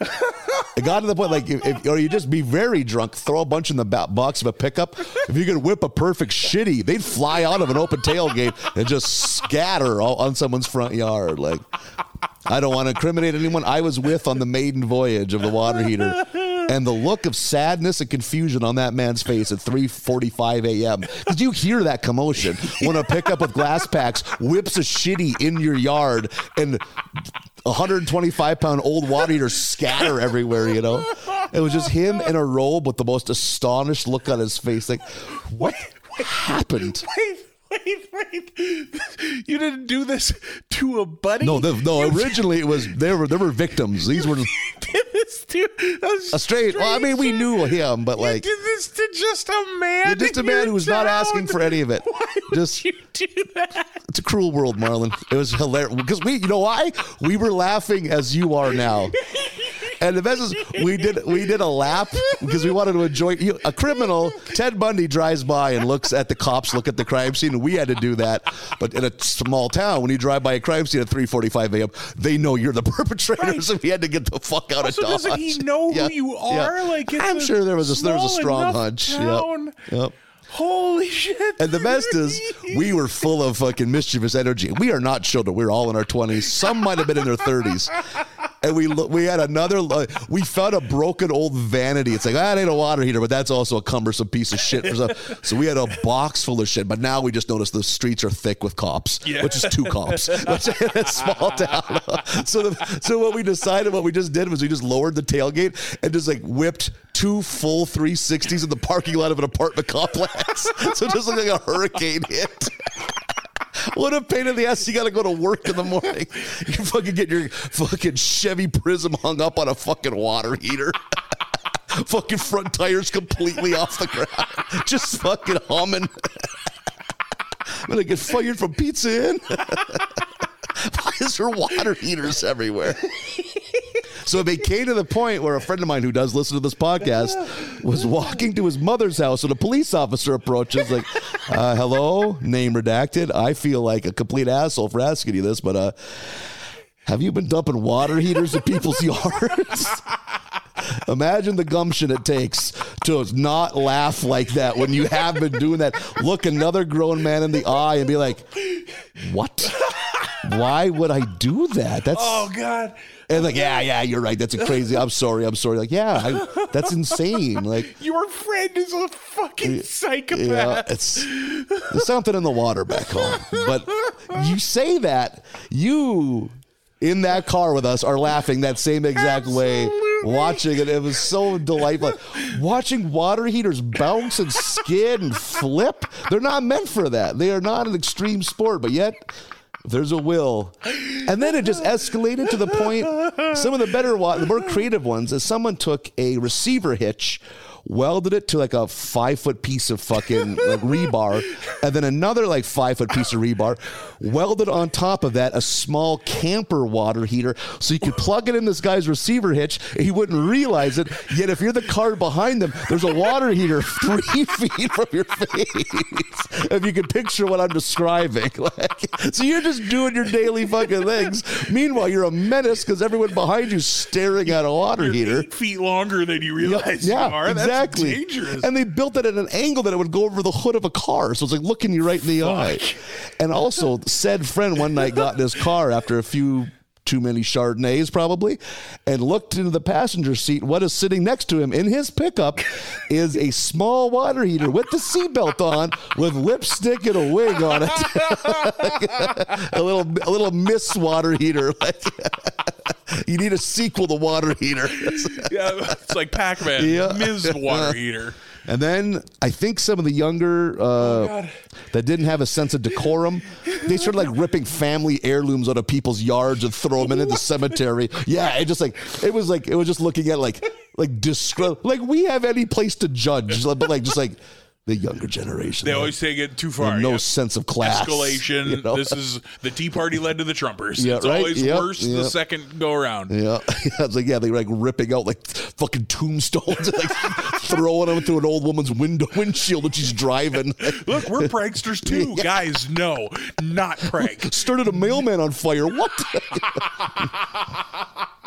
It got to the point like, if, if or you just be very drunk, throw a bunch in the box of a pickup. If you could whip a perfect shitty, they'd fly out of an open tailgate and just scatter all on someone's front yard. Like, I don't want to incriminate anyone I was with on the maiden voyage of the water heater. And the look of sadness and confusion on that man's face at 3:45 a.m. Did you hear that commotion when a pickup with glass packs whips a shitty in your yard and 125 pound old water heaters scatter everywhere. You know, it was just him in a robe with the most astonished look on his face. Like, what happened? Wait, wait. You didn't do this to a buddy? No, the, no. Originally, it was there were there were victims. These were did this to a a straight. Well, I mean, we knew him, but like did this to just a man? Just a man who was not asking for any of it. Why just you do that. it's a cruel world, Marlon. It was hilarious because we, you know why? We were laughing as you are now. And the best is we did we did a lap because we wanted to enjoy you- a criminal. Ted Bundy drives by and looks at the cops, look at the crime scene, and we had to do that. But in a small town, when you drive by a crime scene at 3:45 a.m., they know you're the perpetrator, so we had to get the fuck out Also, of Dodge. doesn't he know Yeah, who you yeah. are? Like, it's I'm sure there was a there was a strong hunch. Yep. Yep. Holy shit! And the best is, we were full of fucking mischievous energy. We are not children. We're all in our twenties. Some might have been in their thirties. And we we had another. We found a broken old vanity. It's like ah, it ain't a water heater, but that's also a cumbersome piece of shit. For some. So we had a box full of shit. But now we just noticed the streets are thick with cops, Yeah. which is two cops. Which in a small town. So the, so what we decided, what we just did was we just lowered the tailgate and just like whipped two full 360s in the parking lot of an apartment complex. so it just looked like a hurricane hit. What a pain in the ass. You got to go to work in the morning. You fucking get your fucking Chevy Prizm hung up on a fucking water heater. fucking front tires completely off the ground. Just fucking humming. I'm going to get fired from Pizza Inn. Why is there water heaters everywhere? So it came to the point where a friend of mine who does listen to this podcast was walking to his mother's house and a police officer approaches like, uh, hello, name redacted. I feel like a complete asshole for asking you this, but uh, have you been dumping water heaters in people's yards? Imagine the gumption it takes to not laugh like that when you have been doing that. Look another grown man in the eye and be like, what? Why would I do that? That's Oh God. and like, yeah, yeah, you're right. That's a crazy. I'm sorry. I'm sorry. Like, yeah, I, that's insane. Like, Your friend is a fucking psychopath. yeah, it's there's something in the water back home. But you say that you in that car with us are laughing that same exact way, watching it. It was so delightful. Watching water heaters bounce and skid and flip. They're not meant for that. They are not an extreme sport, but yet. There's a will, and then it just escalated to the point. Some of the better, the more creative ones, is someone took a receiver hitch, welded it to like a five foot piece of fucking like rebar, and then another like five foot piece of rebar, welded on top of that a small camper water heater, so you could plug it in this guy's receiver hitch, and he wouldn't realize it. Yet if you're the car behind them, there's a water heater three feet from your face. If you can picture what I'm describing, like, so you're just doing your daily fucking things. Meanwhile, you're a menace because everyone behind you staring at a water You're heater. eight feet longer than you realize Yeah, you are. That's exactly. dangerous. And they built it at an angle that it would go over the hood of a car, so it's like looking you right in the eye. And also, said friend one night got in his car after a few too many Chardonnays, probably, and looked into the passenger seat. What is sitting next to him in his pickup is a small water heater with the seatbelt on, with lipstick and a wig on it. a little, a little Miss water heater. You need a sequel to Water Heater. yeah, it's like Pac-Man, Yeah. Ms. Water Heater. And then I think some of the younger Oh, uh, that didn't have a sense of decorum, they started like ripping family heirlooms out of people's yards and throw them into the cemetery. Yeah, it just like it was like it was just looking at like like discre- like we have any place to judge, but like just like the younger generation. They always take it too far. no yeah. sense of class. Escalation. you know? This is the Tea Party led to the Trumpers. Yeah, it's right? always Yep, worse the second go around. Yeah, it's like yeah, they were like ripping out like fucking tombstones and like throwing them through an old woman's window windshield when she's driving. Look, we're pranksters too, guys. No, not prank. Started a mailman on fire. What?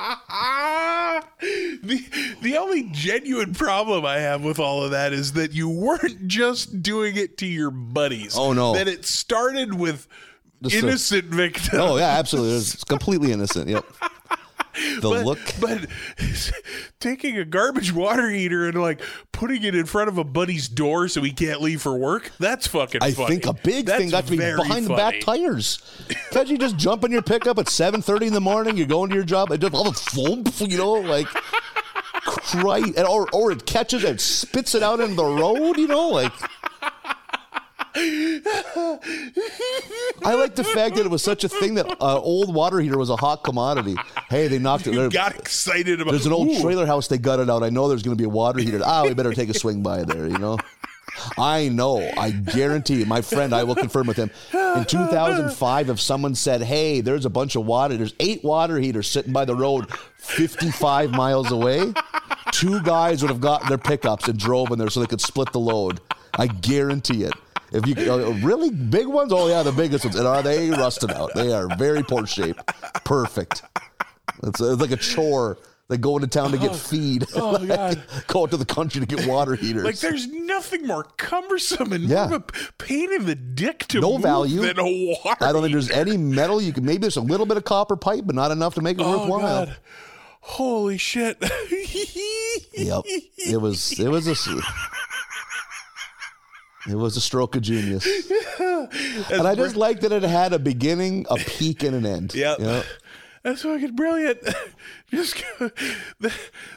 the the only genuine problem I have with all of that is that you weren't just doing it to your buddies. Oh, no. That it started with Just a- innocent victims. oh yeah, absolutely. It's completely innocent. Yep. The but, look. but taking a garbage water heater and like putting it in front of a buddy's door so he can't leave for work, that's fucking I funny. think a big That's thing got to be behind the back tires. Can't you just jump in your pickup at seven thirty in the morning? You're going to your job and just all the foam, you know, like and or or it catches it, spits it out in the road, you know, like. I like the fact that it was such a thing that uh, old water heater was a hot commodity. Hey, they knocked it. You got excited about There's an old Ooh. trailer house they gutted out. I know there's going to be a water heater. Ah, we better take a swing by there, you know? I know. I guarantee. My friend, I will confirm with him. In 2005, if someone said, hey, there's a bunch of water, there's eight water heaters sitting by the road 55 miles away, two guys would have gotten their pickups and drove in there so they could split the load. I guarantee it. If you uh, really big ones, oh yeah, the biggest ones, and are they rusted out? They are very poor shape. Perfect. It's, it's like a chore. They go into town to get feed. oh, God. go out to the country to get water heaters. Like there's nothing more cumbersome and Yeah. more pain in the dick to no move value. than a water. I don't think there's any metal. You can maybe there's a little bit of copper pipe, but not enough to make it Oh worthwhile. God! Holy shit! Yep. It was it was a it was a stroke of genius. and I just like that it had a beginning, a peak, and an end. Yep. Yep. That's fucking brilliant. Just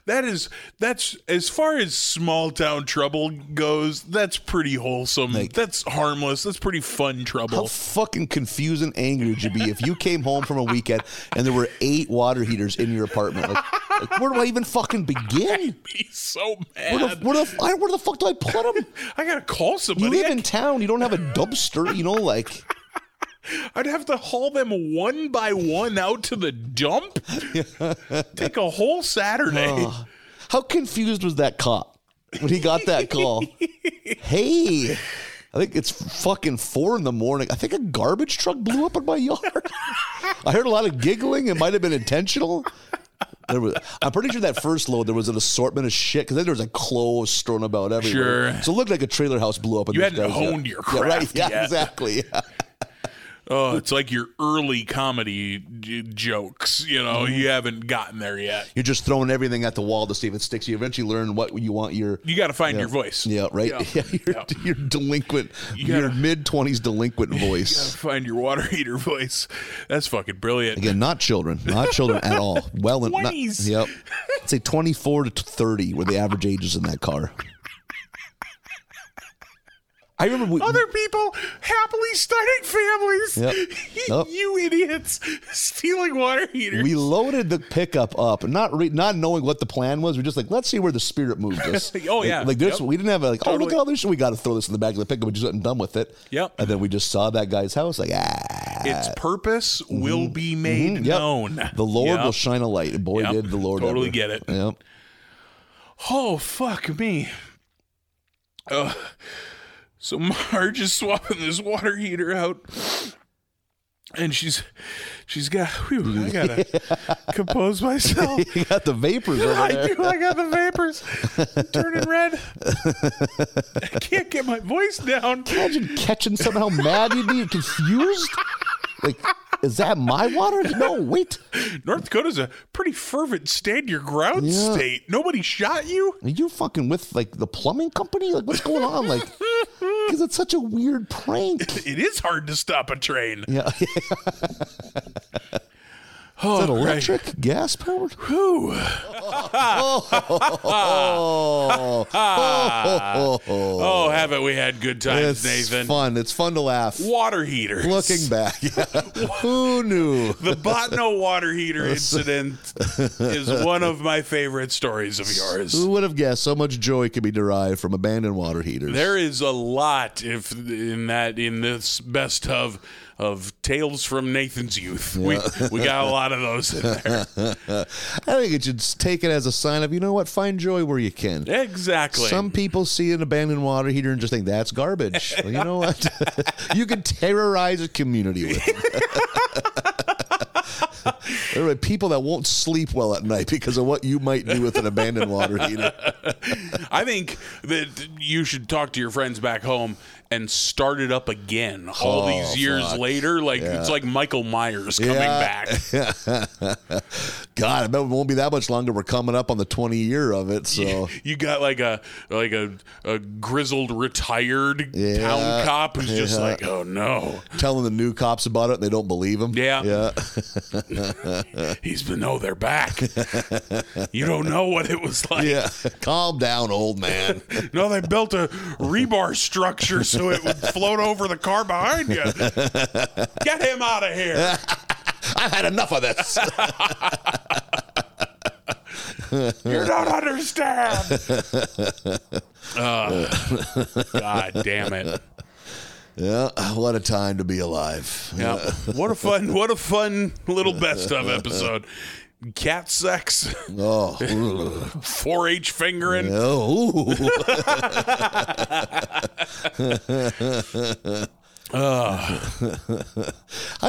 that is that's as far as small town trouble goes. That's pretty wholesome. that's harmless. That's pretty fun trouble. How fucking confused and angry would you be if you came home from a weekend and there were eight water heaters in your apartment? Like, like, where do I even fucking begin? Be so Where the, mad. where, the, I- where the fuck do I put them? I gotta call somebody. You live in town. You don't have a dumpster. You know, like I'd have to haul them one by one out to the dump. Take a whole Saturday. Oh. how confused was that cop when he got that call? hey, I think it's fucking four in the morning. I think a garbage truck blew up in my yard. I heard a lot of giggling. It might have been intentional. Was, I'm pretty sure that first load there was an assortment of shit because then there was like clothes strewn about everywhere. Sure. So it looked like a trailer house blew up. in You hadn't guy's honed your Yeah, right. craft Yeah, yet. exactly. Yeah. Oh, it's like your early comedy j- jokes. You know, Mm-hmm. you haven't gotten there yet. You're just throwing everything at the wall to see if it sticks. You eventually learn what you want your. You got to find Yeah. your voice. Yeah, right. Yeah. Yeah, your, Yeah. your delinquent, You your mid twenties delinquent You voice. gotta find your water heater voice. That's fucking brilliant. Again, not children, not children at all. Well, 20s. yep. I'd say twenty four to thirty were the average ages in that car. I remember we, Other people happily starting families. Yep. You idiots stealing water heaters. we loaded the pickup up, not re, not knowing what the plan was. We're just like, let's see where the spirit moved us. Oh, Like- yeah. like this. Yep. We didn't have a, like, oh look Totally. at all this. We got to throw this in the back of the pickup. We just wasn't done with it. Yep. And then we just saw that guy's house. Like ah, its purpose will be made Mhm, yep. known. The Lord will shine a light. Boy, did the Lord Totally ever. get it. Yep. Oh fuck me. Uh, so Marge is swapping this water heater out, and she's she's got. Whew, I gotta compose myself. you got the vapors over I do. I got the vapors I'm turning red. I can't get my voice down. Imagine catching somehow mad you'd be confused. Like, is that my water? No, wait. North Dakota's a pretty fervent stand your ground Yeah. state. Nobody shot you. Are you fucking with like the plumbing company? Like, what's going on? Like, because it's such a weird prank. It is hard to stop a train. Yeah. Is Oh, that right. electric? Gas powered? Whew. oh, oh, oh, haven't we had good times, it's Nathan? fun. It's fun to laugh. Water heaters. Looking back, who knew? The Bottineau water heater incident is one of my favorite stories of yours. Who would have guessed so much joy could be derived from abandoned water heaters? There is a lot if in that in this best of of tales from Nathan's youth. We we got a lot of those in there. I think it should take it as a sign of you know what, find joy where you can. Exactly. Some people see an abandoned water heater and just think that's garbage. well, you know what? you can terrorize a community with it. There are people that won't sleep well at night because of what you might do with an abandoned water heater. I think that you should talk to your friends back home and start it up again all Oh, these years fuck. later. Like Yeah. it's like Michael Myers coming back. God, I bet it won't be that much longer. We're coming up on the 20 year of it. So You got like a like a, a grizzled retired Yeah. town cop who's just like, oh no, telling the new cops about it and they don't believe him. Yeah. Yeah. he's been no, they're back. you don't know what it was like. yeah. Calm down, old man. No, they built a rebar structure so it would float over the car behind you. Get him out of here. I've had enough of this. You don't understand. Uh, God damn it. Yeah. What a time to be alive. Yeah. What a fun, what a fun little best of episode. Cat sex, Oh. 4-H fingering. Oh. How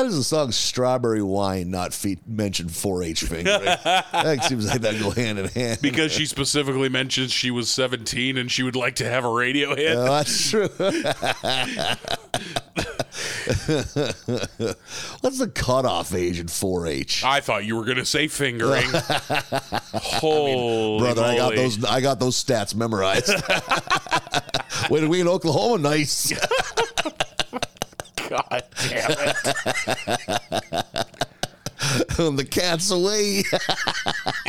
does the song "Strawberry Wine" not fe- mention 4-H fingering? that seems like that go hand in hand. Because she specifically mentions she was 17 and she would like to have a radio hit. Oh, that's true. What's the cutoff age in 4-H? I thought you were going to say fingering. Holy Brother, I got those. I got those stats memorized. Way to we in Oklahoma, nice. God damn it. the cat's away.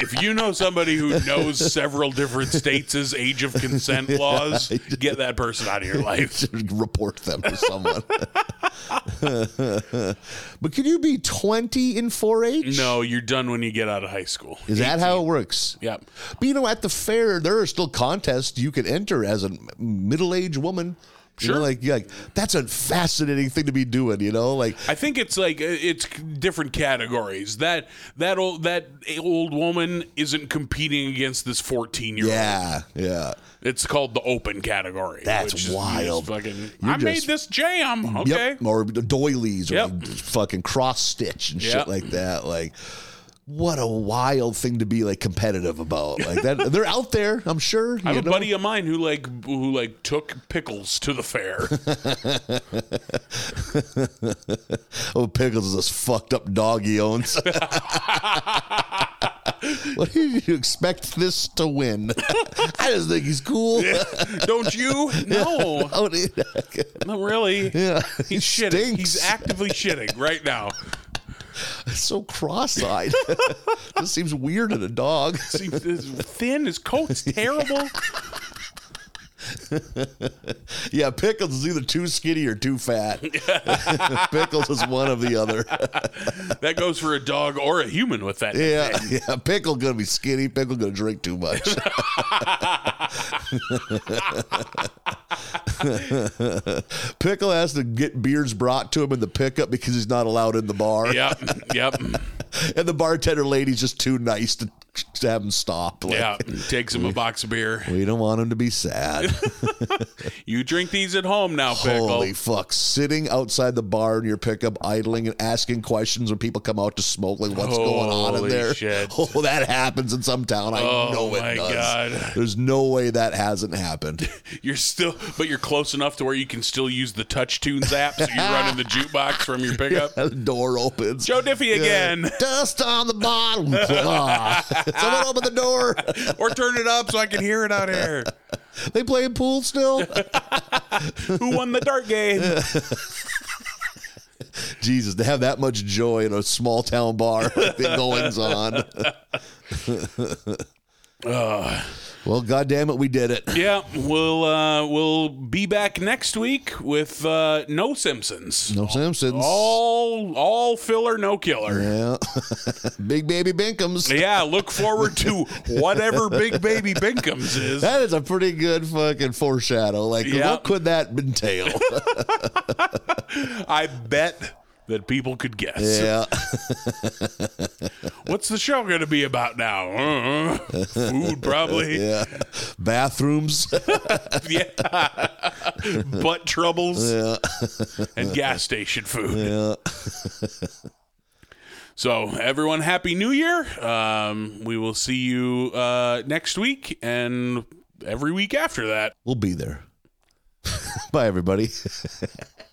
If you know somebody who knows several different states' age of consent laws, get that person out of your life. Report them to someone. but can you be 20 in 4-H? No, you're done when you get out of high school. Is that how it works? Yep. But you know, at the fair, there are still contests you can enter as a middle-aged woman. You know, Sure. like, like that's a fascinating thing to be doing. You know, like I think it's like uh, it's different categories. That that old that old woman isn't competing against this 14 year old. yeah, yeah. It's called the open category. That's wild. Fucking, I made this jam. Okay. Yep. Or doilies or fucking cross stitch and Yep. shit like that. Like, what a wild thing to be like competitive about. Like that, they're out there. I'm sure. I have you a buddy of mine who like who like took pickles to the fair. Oh, Pickles is this fucked up dog he owns. what did you expect this to win? I just think he's cool. Don't you? No, not really. yeah, He's he shitting. He's actively shitting right now. So cross-eyed. this seems weird in a dog. See, his thin. His coat's terrible. Yeah, Pickles is either too skinny or too fat. Pickles is one of the other. That goes for a dog or a human with that. Yeah, nickname. yeah. Pickle gonna be skinny. Pickle gonna drink too much. Pickle has to get beers brought to him in the pickup because he's not allowed in the bar. Yep. Yep. And the bartender lady's just too nice to, to have him stop. Like, Yeah. Takes him a box of beer. We don't want him to be sad. You drink these at home now, pickle. Holy fuck. Sitting outside the bar in your pickup, idling and asking questions when people come out to smoke, like what's going on in Holy there? shit. Oh, that happens in some town. I Oh, know it my does. God. There's no way that hasn't happened. You're still, but you're close enough to where you can still use the Touch Tunes app. So you're running the jukebox from your pickup. the door opens. Joe Diffie again. Dust on the bottom. Someone open the door. or turn it up so I can hear it out here. They playing pool still? Who won the dart game? Jesus, to have that much joy in a small town bar, the goings on. Uh, Well, goddamn it, we did it. yeah, we'll uh, we'll be back next week with uh, no Simpsons. No Simpsons. All all filler, no killer. Yeah. Big baby Binkums. Yeah, look forward to whatever Big Baby Binkums is. That is a pretty good fucking foreshadow. Like, Yeah. what could that entail? I bet that people could guess. yeah. What's the show going to be about now? Uh, food, probably. Yeah. Bathrooms. yeah. Butt troubles yeah. and gas station food. Yeah. So, everyone, Happy New Year. Um, we will see you uh, next week and every week after that. We'll be there. Bye, everybody.